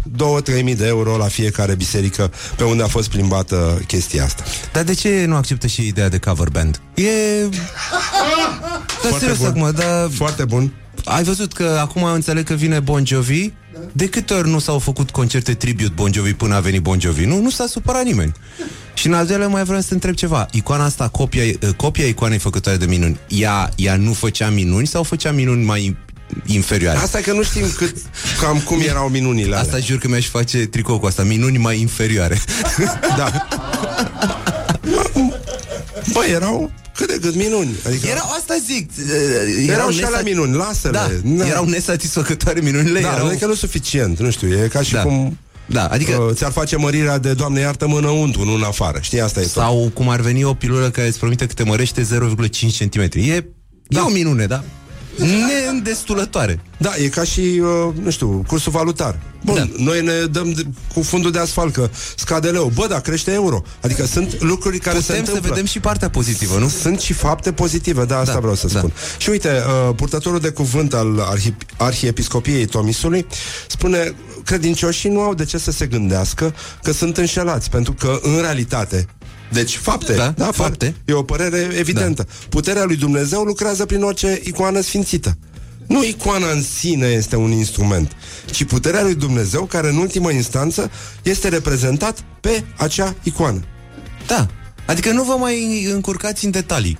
2-3 mii de euro la fiecare biserică pe unde a fost plimbată chestia asta. Dar de ce nu acceptă și ideea de cover band? E... Da, Foarte serios bun. Acum, dar Foarte bun. ai văzut că acum înțeleg că vine Bon Jovi? De câte ori nu s-au făcut concerte tribute Bon Jovi până a venit Bon Jovi? Nu, nu s-a supărat nimeni. Și în al doilea mai vreau să te întreb ceva. Icoana asta, copia, copia icoanei făcătoare de minuni, ea, ea nu făcea minuni sau făcea minuni mai inferioare? Asta e că nu știm cât, cam cum erau minunile alea. Asta jur că mi-aș face tricou cu asta. Minuni mai inferioare. Da. Bă, erau cât de cât minuni. Adică Erau, asta zic. erau și alea nesat- minuni, lasă-le. Da, erau nesatisfăcătoare minunile. Da, erau... adică nu suficient, nu știu, e ca și Da. cum Da, adică... uh, ți-ar face mărirea de Doamne iartă-mă înăuntru, nu în afară. Știi, asta e tot. Sau cum ar veni o pilulă care îți promite că te mărește 0,5 cm. E, da. e o minune, da? Neîndestulătoare. Da, e ca și, uh, nu știu, cursul valutar. Bun, Da. da. noi ne dăm de, cu fundul de asfalt că scade leu. Bă, da, crește euro. Adică sunt lucruri care se Putem să întâmplă. vedem și partea pozitivă, nu? Sunt și fapte pozitive, da, asta Da, vreau să da. spun. Și uite, uh, purtătorul de cuvânt al arhi- Arhiepiscopiei Tomisului spune credincioșii nu au de ce să se gândească că sunt înșelați, pentru că în realitate deci fapte, Da, da, fapte. E o părere evidentă. Da. Puterea lui Dumnezeu lucrează prin orice icoană sfințită. Nu icoana în sine este un instrument, ci puterea lui Dumnezeu care în ultimă instanță este reprezentat pe acea icoană. Da. Adică nu vă mai încurcați în detalii.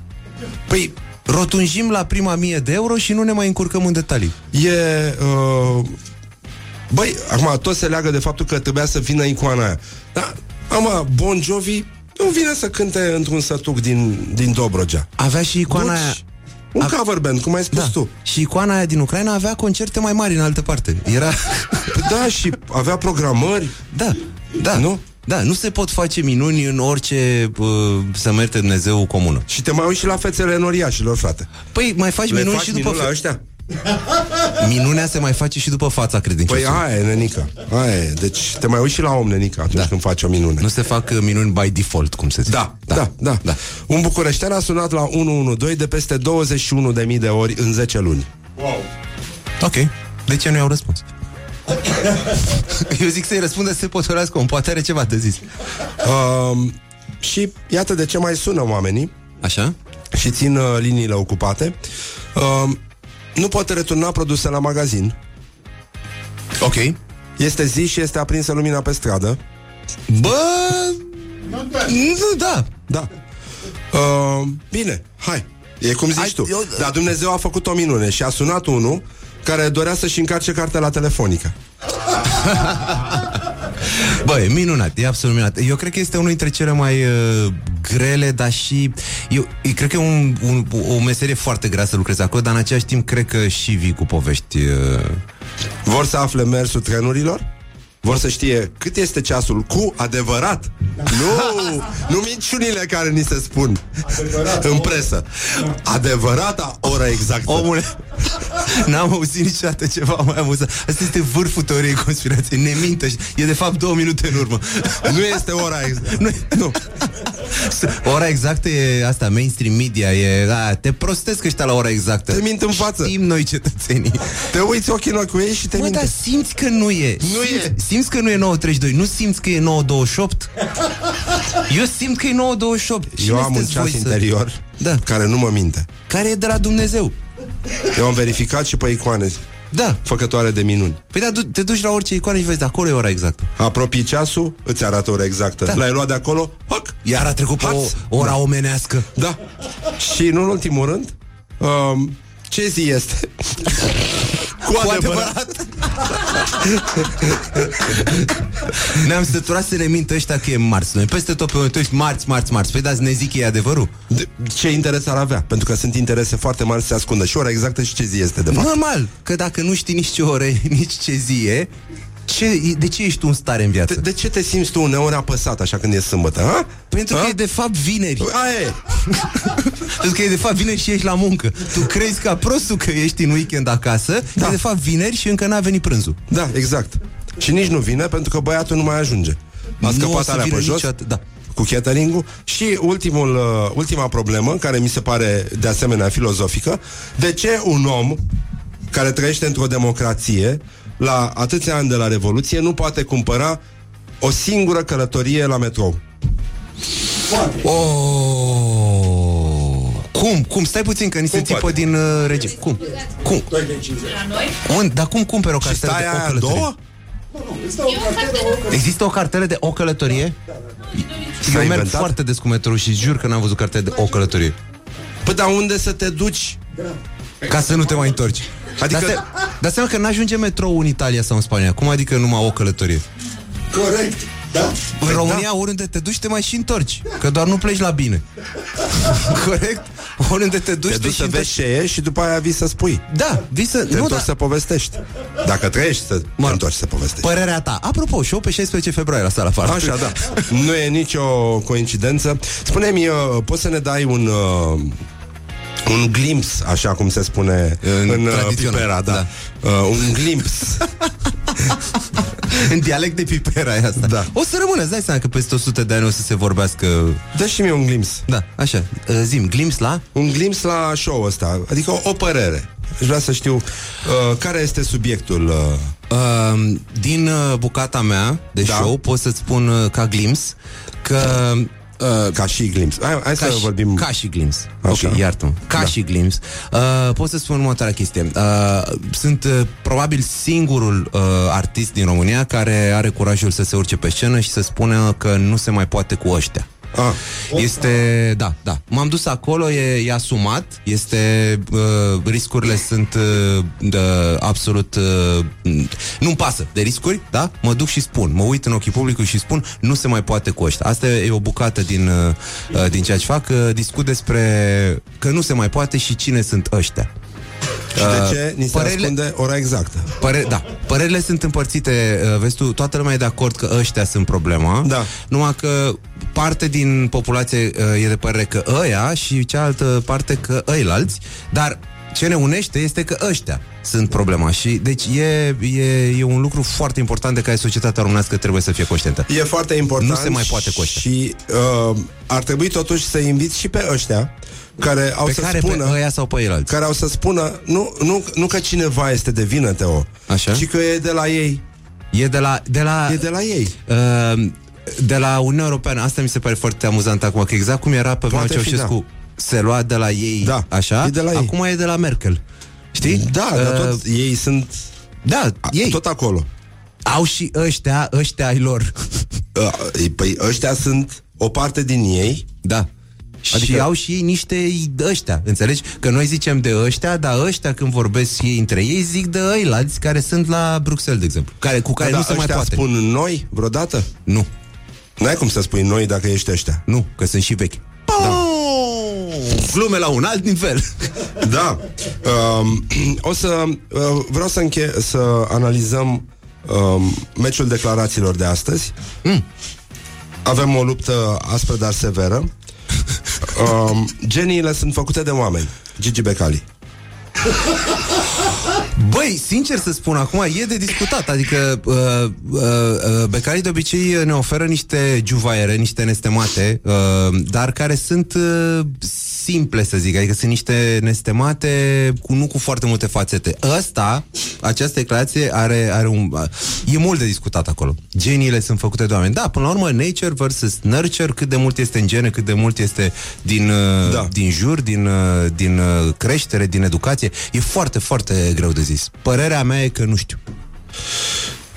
Păi, rotunjim la prima mie de euro și nu ne mai încurcăm în detalii. E... Uh, băi, acum tot se leagă de faptul că trebuia să vină icoana aia. Da, am Bon Jovi nu vine să cânte într-un sătuc din, din Dobrogea. Avea și icoana Duci aia... Un A- cover band, cum ai spus Da. tu. Și icoana aia din Ucraina avea concerte mai mari în altă parte. Era... Da, și avea programări. Da, da. Nu? Da, nu se pot face minuni în orice uh, să merte Dumnezeu comună. Și te mai uiți și la fețele noriașilor, frate. Păi mai faci Le minuni faci și după minuni la fe- ăștia? Minunea se mai face și după fața Păi credinciosului. aia e, nenică. Aia e. Deci te mai uiți și la om, nenică, atunci Da. când faci o minune. Nu se fac uh, minuni by default, cum se zice. Da, da, da, da, da. Un bucureștean a sunat la 112 de peste 21.000 de ori în 10 luni. Ok. De ce nu i-au răspuns? Eu zic să-i răspundă să se potorească om, poate are ceva de zis. Um, și iată de ce mai sună oamenii Așa? și țin uh, liniile ocupate. Um, nu pot returna produse la magazin. Ok. Este zi și este aprinsă lumina pe stradă. Bă... Nu, da. Da. Uh, bine, hai. E cum zici Hai, tu. eu- Dar Dumnezeu a făcut o minune și a sunat unul care dorea să-și încarce cartela telefonică. Bă, e minunat, e absolut minunat. Eu cred că este unul dintre cele mai uh, grele, dar și... Eu, eu cred că e un, un, o meserie foarte grea să lucrezi acolo, dar în același timp cred că și vii cu povești... Uh, Vor să afle mersul trenurilor? Vor să știe cât este ceasul cu adevărat? Nu, nu minciunile care ni se spun. În presă. Adevărata ora exactă. Omule, n-am auzit niciodată ceva mai amuzant. Asta este vârful teoriei conspirației. Ne minte. și- E de fapt două minute în urmă. Nu este ora exactă Nu, Nu. Ora exactă e asta, mainstream media, e, a, te prostesc ăștia la ora exactă. Te mint în față. Știm noi cetățenii. Te uiți ochii în ochi cu ei și te Mă, minte dar simți că nu e. Nu simți, e. Simți că nu e 9.32, nu simți că e 9.28? Eu simt că e 9.28. Cine Eu am un sunteți ceas voi să- interior Da. Care nu mă minte Care e de la Dumnezeu. Eu am verificat și pe icoane Da. Făcătoare de minuni Păi da, du- te duci la orice icoană și vezi, de acolo e ora exactă. Apropii ceasul, îți arată ora exactă Da. L-ai luat de acolo, hac, Iar a trecut pe o, Haț. ora omenească. Da. Și în ultimul rând, um, ce zi este? Cu, Cu adevărat. adevărat. Ne-am săturat să ne mintă ăștia că e marți. Noi peste tot pe momentul marți, marți, marți. Păi dați ne zic e adevărul. De- Ce interes ar avea? Pentru că sunt interese foarte mari să se ascundă și ora exactă și ce zi este, de fapt. Normal, că dacă nu știi nici ce ore, nici ce zi e, ce, de ce ești tu în stare în viață? De, de ce te simți tu uneori apăsat așa când e sâmbătă, ha? Pentru că Ha? e de fapt vineri. Aia e. Pentru că e de fapt vineri și ești la muncă. Tu crezi ca prostul că ești în weekend acasă, da. e de fapt vineri și încă n-a venit prânzul. Da, exact. Și nici nu vine pentru că băiatul nu mai ajunge. A Nu o scăpat să alea vină pe jos niciodată, da. cu catering și ultimul, uh, ultima problemă, care mi se pare de asemenea filozofică, de ce un om care trăiește într-o democrație, la atâția ani de la Revoluție, nu poate cumpăra o singură călătorie la metrou? Oh. Cum? Cum? Stai puțin că ni se Cum țipă poate? din uh, regie. Cum? Cum? Un, dar cum cumperi o Și cartelă stai de o aia călătorie? două? Există o cartelă de o călătorie? S-a Eu merg inventat? foarte des cu metrou și jur că n-am văzut cartelă de o călătorie. Păi dar unde să te duci? Ca să nu te mai întorci. Adică- Adică... Dar, se, dar seama că n-ajunge metrou în Italia sau în Spania. Cum adică numai o călătorie? Corect. Da? În România, oriunde te duci, te mai și întorci. Că doar nu pleci la bine. Corect? Oriunde te duci, Te te, duci și să vezi întorci. ce e și după aia vii să spui. Da, vii să... Te nu, întorci da, să povestești. Dacă trăiești să te Mă, întorci să povestești. Părerea ta. Apropo, show pe 16 februarie la sala afară. Așa, da. Nu e nicio coincidență. Spune-mi, uh, poți să ne dai un... Uh, un glimpse, așa cum se spune În în, în uh, tradițional, pipera, da. da. Uh, un glimpse. în dialect de pipera e asta. Da. O să rămână, îți dai seama că peste 100 de ani o să se vorbească... Dă și mie un glimpse. Da, așa. Uh, Zim, glimpse la? Un glimpse la show ăsta, adică o, o părere. Aș vrea să știu uh, care este subiectul. Uh, Uh, din uh, bucata mea de Da. show pot să-ți spun uh, ca glimpse că uh, ca și glimpse. Hai, hai ca să și, vorbim... Ca și glimpse. Așa. Ok, iartă Ca Da. și glimpse. Uh, pot să spun următoarea chestie. Uh, sunt uh, probabil singurul uh, artist din România care are curajul să se urce pe scenă și să spună că nu se mai poate cu ăștia. Ah, Este, da, da. M-am dus acolo, e, e asumat, este, uh, riscurile sunt uh, de, absolut, uh, nu-mi pasă de riscuri, da? Mă duc și spun, mă uit în ochii publicului și spun, nu se mai poate cu ăștia. Asta e o bucată din, uh, uh, din ceea ce fac, uh, discut despre că nu se mai poate și cine sunt ăștia. Și de ce ni se părerile- ascunde ora exactă? Păre- da, părerile sunt împărțite, uh, vezi tu, toată lumea e de acord că ăștia sunt problema, Da. numai că parte din populație uh, e de părere că ăia și cealaltă parte că ăilalți, dar ce ne unește este că ăștia sunt problema și deci e, e, e un lucru foarte important de care societatea românească trebuie să fie conștientă. E foarte important Nu se mai poate cu ăștia. Și uh, ar trebui totuși să inviți și pe ăștia care au Pe să care spună pe ăia sau pe ăilalți? care au să spună nu, nu, nu că cineva este de vină, Teo, Așa. ci că e de la ei. E de la, de la, E de la ei. Uh, de la Uniunea Europeană, asta mi se pare foarte amuzant acum, că exact cum era pe vremea Poate fi, Ceaușescu, se lua de la ei, Da, așa, e de la ei. acum e de la Merkel. Știi? Da, dar tot ei sunt da, ei tot acolo. au și ăștia, ăștia ai lor. Uh, Păi ăștia sunt o parte din ei Da. Adică... Și Adică- au și ei niște ăștia, înțelegi? Că noi zicem de ăștia, dar ăștia când vorbesc ei între ei zic de ăilalți care sunt la Bruxelles, de exemplu, care, cu care Da, nu dar se mai ăștia poate. spun noi vreodată? Nu, N-ai cum să spui noi dacă ești ăștia. nu, că sunt și vechi. Da. Glume la un alt nivel. Da. Um, o să uh, vreau să înche- să analizăm um, meciul declarațiilor de astăzi. Mm. Avem o luptă aspră, dar severă. Um, geniile sunt făcute de oameni. Gigi Becali. Băi, sincer să spun, acum e de discutat Adică uh, uh, uh, Becarii de obicei ne oferă niște juvaiere Niște nestemate uh, Dar care sunt uh, simple să zic Adică sunt niște nestemate cu, Nu cu foarte multe fațete Ăsta, această declarație are, are un, uh, E mult de discutat acolo Geniile sunt făcute de oameni Da, până la urmă, nature versus nurture Cât de mult este în gene, cât de mult este din, uh, Da. din jur, din, uh, din uh, creștere, din educație. E foarte, foarte greu de zis. Părerea mea e că nu știu.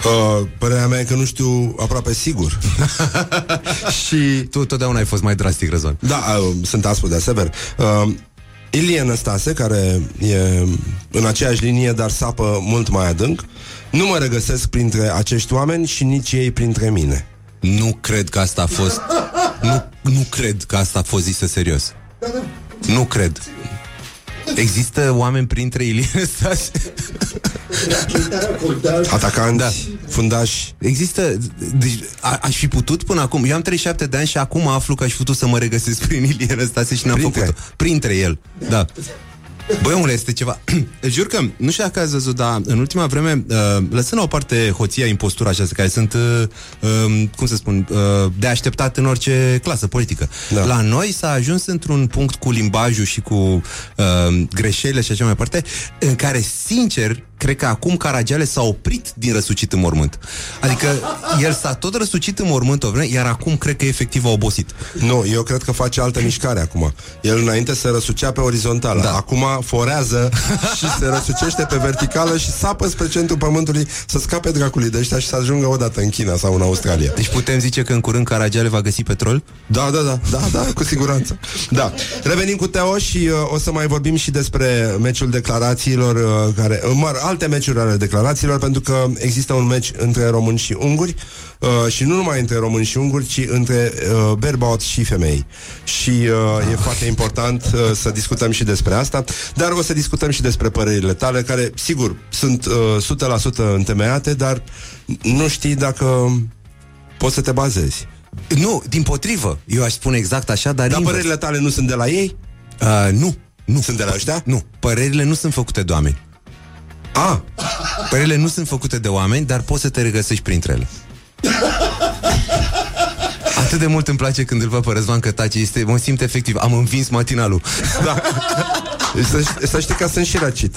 Uh, părerea mea e că nu știu aproape sigur. Și tu totdeauna ai fost mai drastic, Răzvan. Da, uh, sunt aspru de sever. Uh, Ilie Năstase, care e în aceeași linie, dar sapă mult mai adânc, nu mă regăsesc printre acești oameni și nici ei printre mine. Nu cred că asta a fost... Nu, nu cred că asta a fost zisă serios. Nu cred. Există oameni printre Ilie Năstase? Atacanți, da. fundași. Există... Deci, a, aș fi putut până acum... Eu am 37 de ani și acum aflu că aș fi putut să mă regăsesc prin Ilie Năstase și n-am Printre. făcut-o. Printre el, da. Băi, omule, este ceva... Îți Jur că, nu știu dacă ați văzut, dar în ultima vreme, uh, lăsând la o parte hoția, impostura aceasta, care sunt, uh, um, cum să spun, uh, de așteptat în orice clasă politică. Da. La noi s-a ajuns într-un punct cu limbajul și cu uh, greșelile și așa mai departe, în care, sincer, cred că acum Caragiale s-a oprit din răsucit în mormânt. Adică el s-a tot răsucit în mormânt o vreme, iar acum cred că efectiv a obosit. Nu, eu cred că face altă mișcare acum. El înainte se răsucea pe orizontală. Da. Acum forează și se răsucește pe verticală și sapă spre centrul pământului să scape dracului de ăștia și să ajungă odată în China sau în Australia. Deci putem zice că în curând Caragiale va găsi petrol? Da, da, da, da, da, cu siguranță. Da. Revenim cu Teo și uh, o să mai vorbim și despre meciul declarațiilor uh, care, uh, mă, alte meciuri ale declarațiilor, pentru că există un meci între români și unguri uh, și nu numai între români și unguri, ci între uh, bărbați și femei. Și uh, e foarte important uh, să discutăm și despre asta, dar o să discutăm și despre părerile tale, care, sigur, sunt uh, 100% întemeiate, dar nu știi dacă poți să te bazezi. Nu, din potrivă. Eu aș spune exact așa, dar Dar invers. părerile tale nu sunt de la ei? Uh, nu, nu. Sunt de la ăștia? Nu, părerile nu sunt făcute de oameni. A, Părerile nu sunt făcute de oameni, dar poți să te regăsești printre ele. Atât de mult îmi place când îl văd pe Răzvan că tace, este, mă simt efectiv, am învins matinalul. da. să, să știi că sunt și răcit.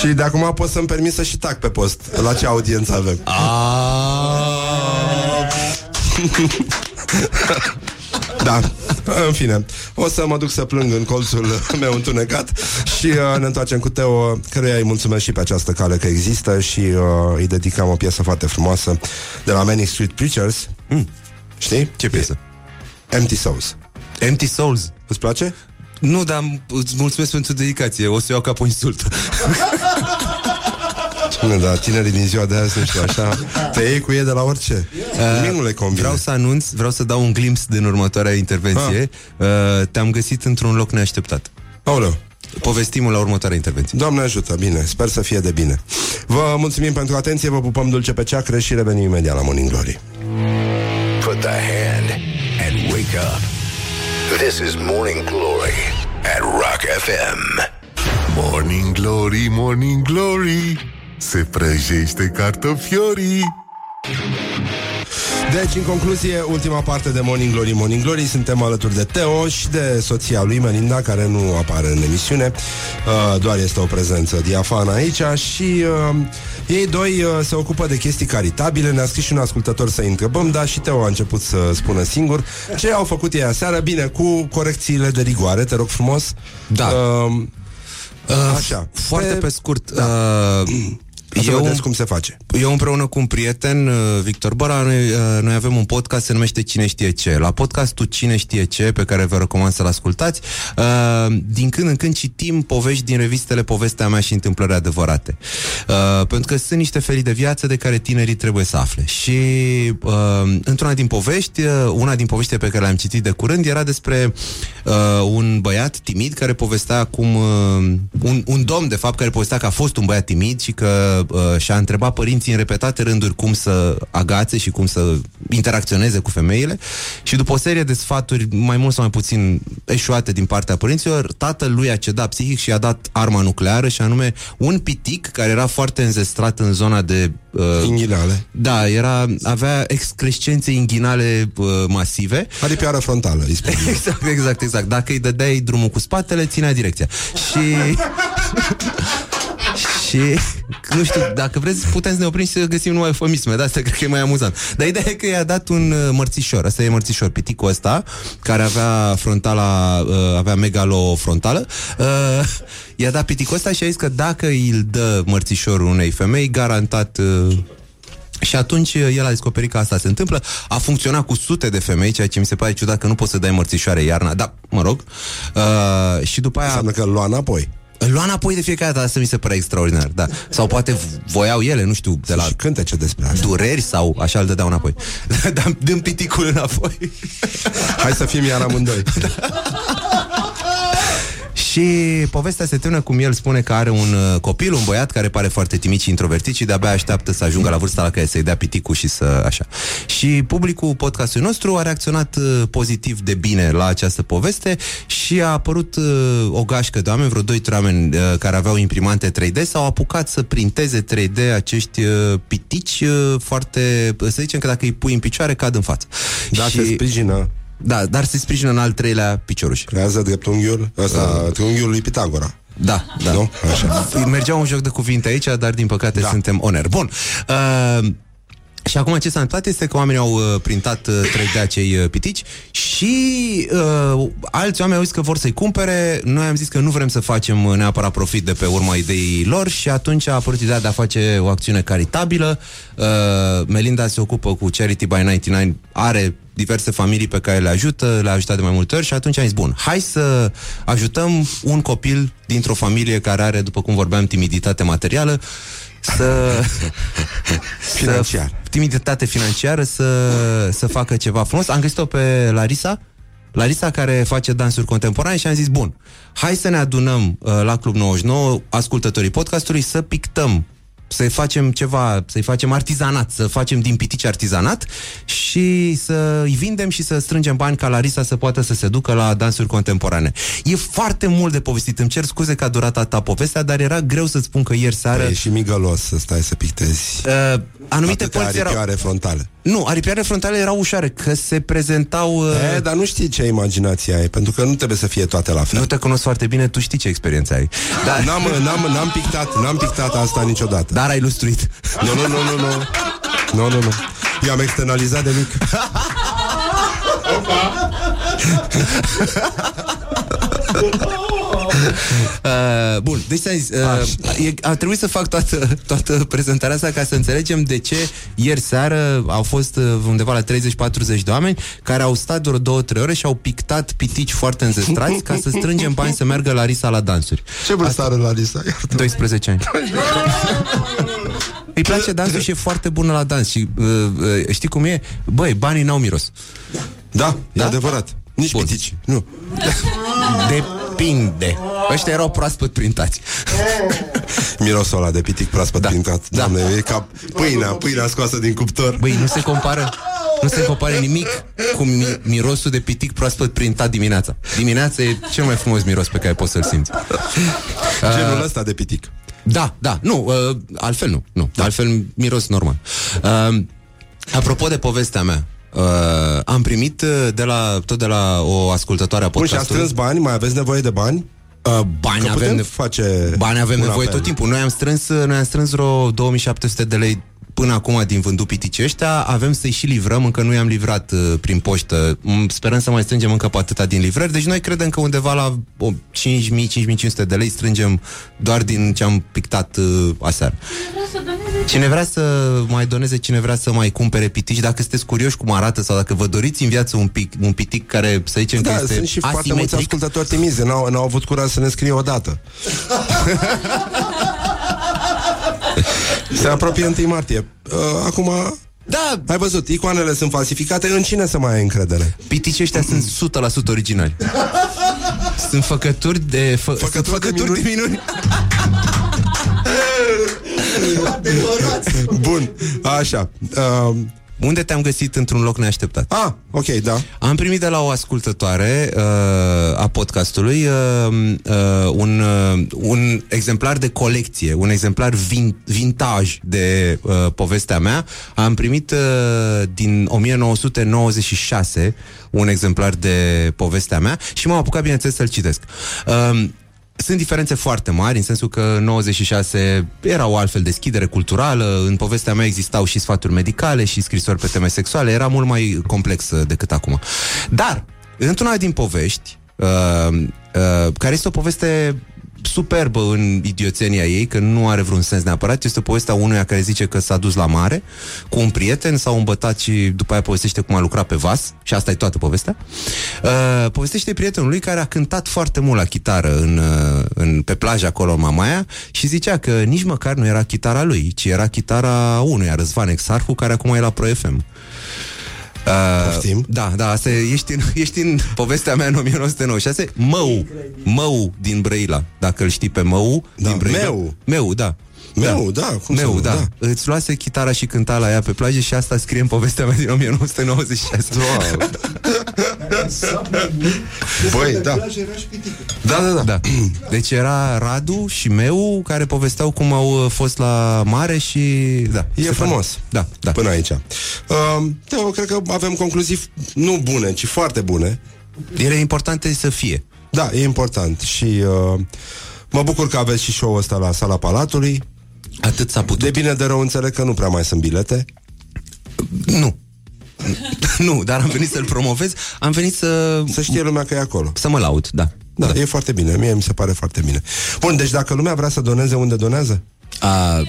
și de acum pot să-mi permit să și tac pe post la ce audiență avem. Da, în fine O să mă duc să plâng în colțul meu întunecat Și uh, ne întoarcem cu Teo Căruia îi mulțumesc și pe această cale că există Și uh, îi dedicăm o piesă foarte frumoasă De la Manic Street Preachers mm. Știi? Ce piesă? Empty Souls Empty Souls. Îți place? Nu, dar îți mulțumesc pentru dedicație. O să o iau ca pe o insult. Nu, da, tinerii din ziua de azi, nu știu, așa Te iei cu ei de la orice Nimic nu le convine Vreau să anunț, vreau să dau un glimpse din următoarea intervenție. Uh, te-am găsit într-un loc neașteptat. Aoleu Povestim la următoarea intervenție. Doamne ajută, bine, sper să fie de bine Vă mulțumim pentru atenție, vă pupăm dulce pe ceacră Și revenim imediat la Morning Glory Put the hand and wake up. This is Morning Glory at Rock FM. Morning Glory, Morning Glory Se prăjește cartofiorii Deci, în concluzie, ultima parte de Morning Glory, Morning Glory Suntem alături de Teo și de soția lui Melinda Care nu apare în emisiune uh, Doar este o prezență diafană aici Și uh, ei doi uh, se ocupă de chestii caritabile Ne-a scris și un ascultător să întrebăm Dar și Teo a început să spună singur Ce au făcut ei aseară, bine, cu corecțiile de rigoare Te rog frumos Da. uh, Uh, Așa. Foarte Pe- pe, scurt. Da. Uh, Ca să eu, vedeți cum se face eu împreună cu un prieten, uh, Victor Bora, noi, uh, noi avem un podcast, se numește Cine știe ce. La podcastul Cine știe ce, pe care vă recomand să-l ascultați, uh, din când în când citim povești din revistele Povestea mea și întâmplări adevărate. Uh, pentru că sunt niște felii de viață de care tinerii trebuie să afle. Și uh, într-una din povești, uh, una din poveștile pe care le-am citit de curând, era despre uh, un băiat timid care povestea cum uh, un, un domn, de fapt, care povestea că a fost un băiat timid și că uh, și-a întrebat părinții în repetate rânduri cum să agațe și cum să interacționeze cu femeile și după o serie de sfaturi mai mult sau mai puțin eșuate din partea părinților, tatăl lui a cedat psihic și a dat arma nucleară și anume un pitic care era foarte înzestrat în zona de uh, Inghinale da, era, avea excrescențe inghinale uh, masive Aripioară frontală, îi spun. Exact, exact, exact. Dacă îi dădeai drumul cu spatele, ținea direcția. Și... și, nu știu, dacă vreți, putem să ne oprim și să găsim numai eufemisme, dar asta cred că e mai amuzant. Dar ideea e că i-a dat un uh, mărțișor, asta e mărțișor, piticul ăsta, care avea frontala, uh, avea megalofrontală, uh, i-a dat piticul ăsta și a zis că dacă îl dă mărțișorul unei femei, garantat uh, Și atunci uh, el a descoperit că asta se întâmplă. A funcționat cu sute de femei, ceea ce mi se pare ciudat că nu poți să dai mărțișoare iarna. Da, mă rog. Uh, și după aia... Înseamnă că îl lua înapoi. Îl lua înapoi de fiecare dată, asta mi se pare extraordinar, da. Sau poate voiau ele, nu știu, de la Și cântece despre asta. dureri sau așa îl dădeau înapoi. Dar dăm piticul înapoi. Hai să fim iar amândoi. Și povestea se termină cum el spune că are un uh, copil, un băiat care pare foarte timid și introvertit și de-abia așteaptă să ajungă la vârsta la care să-i dea piticul și să așa. Și publicul podcastului nostru a reacționat uh, pozitiv de bine la această poveste și a apărut uh, o gașcă de oameni, vreo 2-3 oameni uh, care aveau imprimante 3D s-au apucat să printeze 3D acești uh, pitici uh, foarte, să zicem că dacă îi pui în picioare cad în față. Da, și... se sprijină. Da, dar se sprijină în al treilea picioruș. Creează dreptunghiul ăsta, uh. triunghiul lui Pitagora. Da, da. Nu? Așa. Mergea un joc de cuvinte aici, dar din păcate da. suntem oner. Bun. Uh, și acum ce s-a întâmplat este că oamenii au uh, printat uh, 3D acei uh, pitici și uh, alți oameni au zis că vor să-i cumpere. Noi am zis că nu vrem să facem uh, neapărat profit de pe urma ideii lor și atunci a apărut ideea de a face o acțiune caritabilă. Uh, Melinda se ocupă cu Charity by 99, are diverse familii pe care le ajută, le-a ajutat de mai multe ori și atunci am zis, bun, hai să ajutăm un copil dintr-o familie care are, după cum vorbeam, timiditate materială, să... Financiar. Să, timiditate financiară să, să facă ceva frumos. Am găsit-o pe Larisa, Larisa care face dansuri contemporane și am zis, bun, hai să ne adunăm uh, la Club 99, ascultătorii podcastului, să pictăm să facem ceva, să-i facem artizanat, să facem din pitici artizanat și să îi vindem și să strângem bani ca Larisa să poată să se ducă la dansuri contemporane. E foarte mult de povestit. Îmi cer scuze că a durat atâta povestea, dar era greu să spun că ieri seară... E și migălos să stai să pictezi. Uh, anumite Atâtea părți erau... aripioare frontale. Nu, aripioare frontale erau ușoare, că se prezentau... Uh... E, dar nu știi ce imaginație ai, pentru că nu trebuie să fie toate la fel. Nu te cunosc foarte bine, tu știi ce experiență ai. Da. N-am, n-am, n-am, pictat, n-am pictat asta niciodată. Dar ai lustruit. Nu, nu, nu, nu, nu. Nu, nu, nu. Eu am externalizat de mic. Uh, bun, deci ți-am zis, uh, e, a trebuit să fac toată, toată prezentarea asta ca să înțelegem de ce ieri seară au fost uh, undeva la 30-40 de oameni care au stat vreo 2-3 ore și au pictat pitici foarte înzestrați ca să strângem bani să meargă la Risa la dansuri. Ce vârstă are la Lisa? 12 ani. Îi place dansul și e foarte bună la dans și uh, uh, știi cum e? Băi, banii n-au miros. Da, e Da? adevărat. Nici Bun. pitici. Nu. Depinde. Ăștia erau proaspăt printați. Mirosul ăla de pitic proaspăt Da. printat. Da. Doamne, e ca pâinea, pâinea scoasă din cuptor. Băi, nu se compară nu se compară nimic cu mi- mirosul de pitic proaspăt printat dimineața. Dimineața e cel mai frumos miros pe care poți să-l simți. Genul ăsta de pitic. Da, da, nu, uh, altfel nu, nu, da. altfel miros normal. Uh, apropo de povestea mea, uh, am primit uh, de la, tot de la o ascultătoare a Bun, și a podcastului. strâns bani, mai aveți nevoie de bani? Uh, bani Că avem putem de face Bani avem un nevoie apel. tot timpul. Noi am strâns, noi am strâns vreo 2700 de lei până acum din vândut piticii ăștia, avem să-i și livrăm, încă nu i-am livrat uh, prin poștă. Mm, Sperăm să mai strângem încă pe atâta din livrări, deci noi credem că undeva la o, 5.000-5.500 de lei strângem doar din ce am pictat uh, aseară. Cine vrea să mai doneze, cine vrea să mai cumpere pitici, dacă sunteți curioși cum arată sau dacă vă doriți în viață un, pic, un pitic care, să zicem că Da, este sunt și foarte mulți asimetric, ascultători timizi, n-au, n-au avut curaj să ne scrie odată. Se apropie 1 martie. Uh, acum, da, ai văzut, icoanele sunt falsificate, în cine să mai ai încredere? Piticii ăștia sunt 100% originali. Sunt făcături de, fă, Făcături sunt de făcături de minuni. Bun, așa. Uh, Unde te-am găsit într-un loc neașteptat? ah, ok, da. Am primit de la o ascultătoare uh, a podcastului uh, uh, un, uh, un exemplar de colecție, un exemplar vin, vintage de uh, povestea mea. Am primit uh, din 1996 un exemplar de povestea mea și m-am apucat, bineînțeles, să-l citesc. Uh, sunt diferențe foarte mari, în sensul că în 96 era o altfel deschidere culturală, în povestea mea existau și sfaturi medicale și scrisori pe teme sexuale, era mult mai complexă decât acum. Dar, într-una din povești, uh, uh, care este o poveste superbă în idioțenia ei, că nu are vreun sens neapărat. Este povestea unuia care zice că s-a dus la mare cu un prieten, s-au îmbătat și după aia povestește cum a lucrat pe vas și asta e toată povestea. Uh, povestește prietenul lui care a cântat foarte mult la chitară în, uh, în, pe plajă acolo în Mamaia și zicea că nici măcar nu era chitara lui, ci era chitara unuia, Răzvan Exarhu, care acum e la Pro FM. Uh, da, da, asta e, ești, în, ești în povestea mea în 1996 Mău, Mău din Brăila Dacă îl știi pe Mău Da, din Brăila Meu. Meu, da Meu, da, cum să Meu, nu, da. da. Îți luase chitara și cânta la ea pe plajă Și asta scrie în povestea mea din 1996 Wow. Băi, da. Da, da, da. da. Deci era Radu și Meu Care povesteau cum au uh, fost la mare și... Da, E se frumos. Pare. Da, da Până aici. Uh, eu cred că avem concluzii f- nu bune, ci foarte bune. Ele importante să fie Da, e important și uh, mă bucur că aveți și show-ul ăsta la Sala Palatului. Atât s-a putut De bine de rău înțeleg că nu prea mai sunt bilete. Nu Nu, dar am venit să-l promovez Am venit să... Să știe lumea că e acolo. Să mă laud, da Da, da, e foarte bine. Mie mi se pare foarte bine. Bun, deci dacă lumea vrea să doneze, unde donează? A,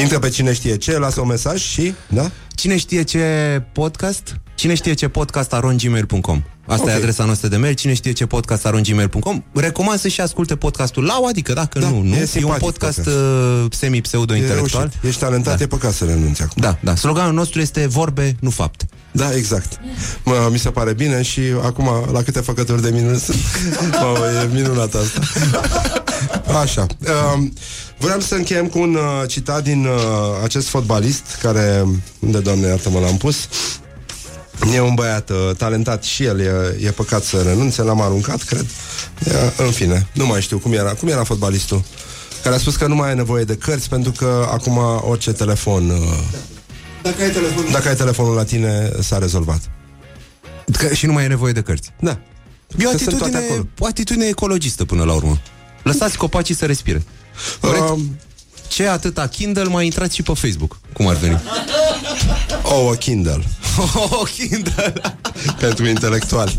Intră pe cine știe ce, lasă un mesaj și... Da? Cine știe ce podcast? Cine știe ce podcast arongmail.com Asta Ok. e adresa noastră de mail Cine știe ce podcast arongmail.com Recomand să și asculte podcastul Lau, adică dacă Da, nu, nu e E un simpatic podcast podcast. uh, E semi-pseudo-intelectual reușit. Ești talentat, Da. e păcat să renunți acum. Da, da, sloganul nostru este vorbe, nu fapte Da, exact. Mă, mi se pare bine și acum la câte făcături de minuni sunt. Mă, e minunat asta. Așa. Um, vreau să încheiem cu un uh, citat din uh, acest fotbalist care, unde, doamne, iartă-mă, l-am pus. E un băiat uh, talentat și el, e, e păcat să renunțe, l-am aruncat, cred. E, în fine, nu mai știu cum era. Cum era fotbalistul? Care a spus că nu mai ai nevoie de cărți pentru că acum orice telefon... Uh, Dacă ai telefonul... dacă ai telefonul la tine, s-a rezolvat. că, Și nu mai e nevoie de cărți Da. E o Că sunt toate atitudine, acolo. o atitudine ecologistă până la urmă Lăsați copacii să respire Corect? Um, Ce atâta Kindle mai intrați și pe Facebook Cum ar veni? oh, a Kindle. Oh, Kindle pentru intelectuali.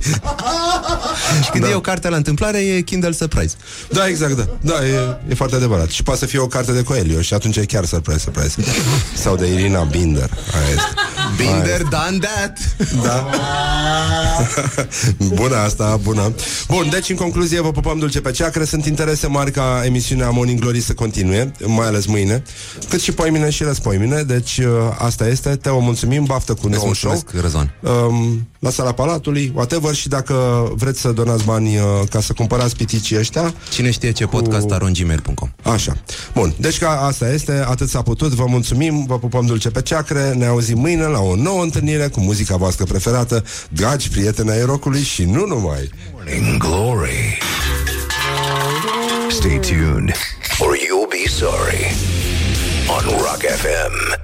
Și când da. e o carte la întâmplare E Kindle Surprise Da, exact, da. Da, e, e foarte adevărat. Și poate să fie o carte de Coelho și atunci e chiar surprise, surprise. Sau de Irina Binder. Aia este. Binder done that Da. bună asta, bună. Bun, deci în concluzie vă pupăm dulce pe ceacră. Sunt interese mari ca emisiunea Morning Glory să continue, mai ales mâine, cât și poimine și răspoimine. Deci uh, asta este. Te o mulțumim, baftă cu Îți nou show. mulțumesc, Răzvan um, la sala Palatului, whatever, și dacă vreți să donați bani uh, ca să cumpărați piticii ăștia, Cine știe ce podcast arongmail.com Așa. Bun, deci ca asta este, atât s-a putut, vă mulțumim, vă pupăm dulce pe ceacre, ne auzim mâine la o nouă întâlnire cu muzica voastră preferată, dragi prieteni ai rockului și nu numai. Morning Glory. Stay tuned, or you'll be sorry. On Rock FM.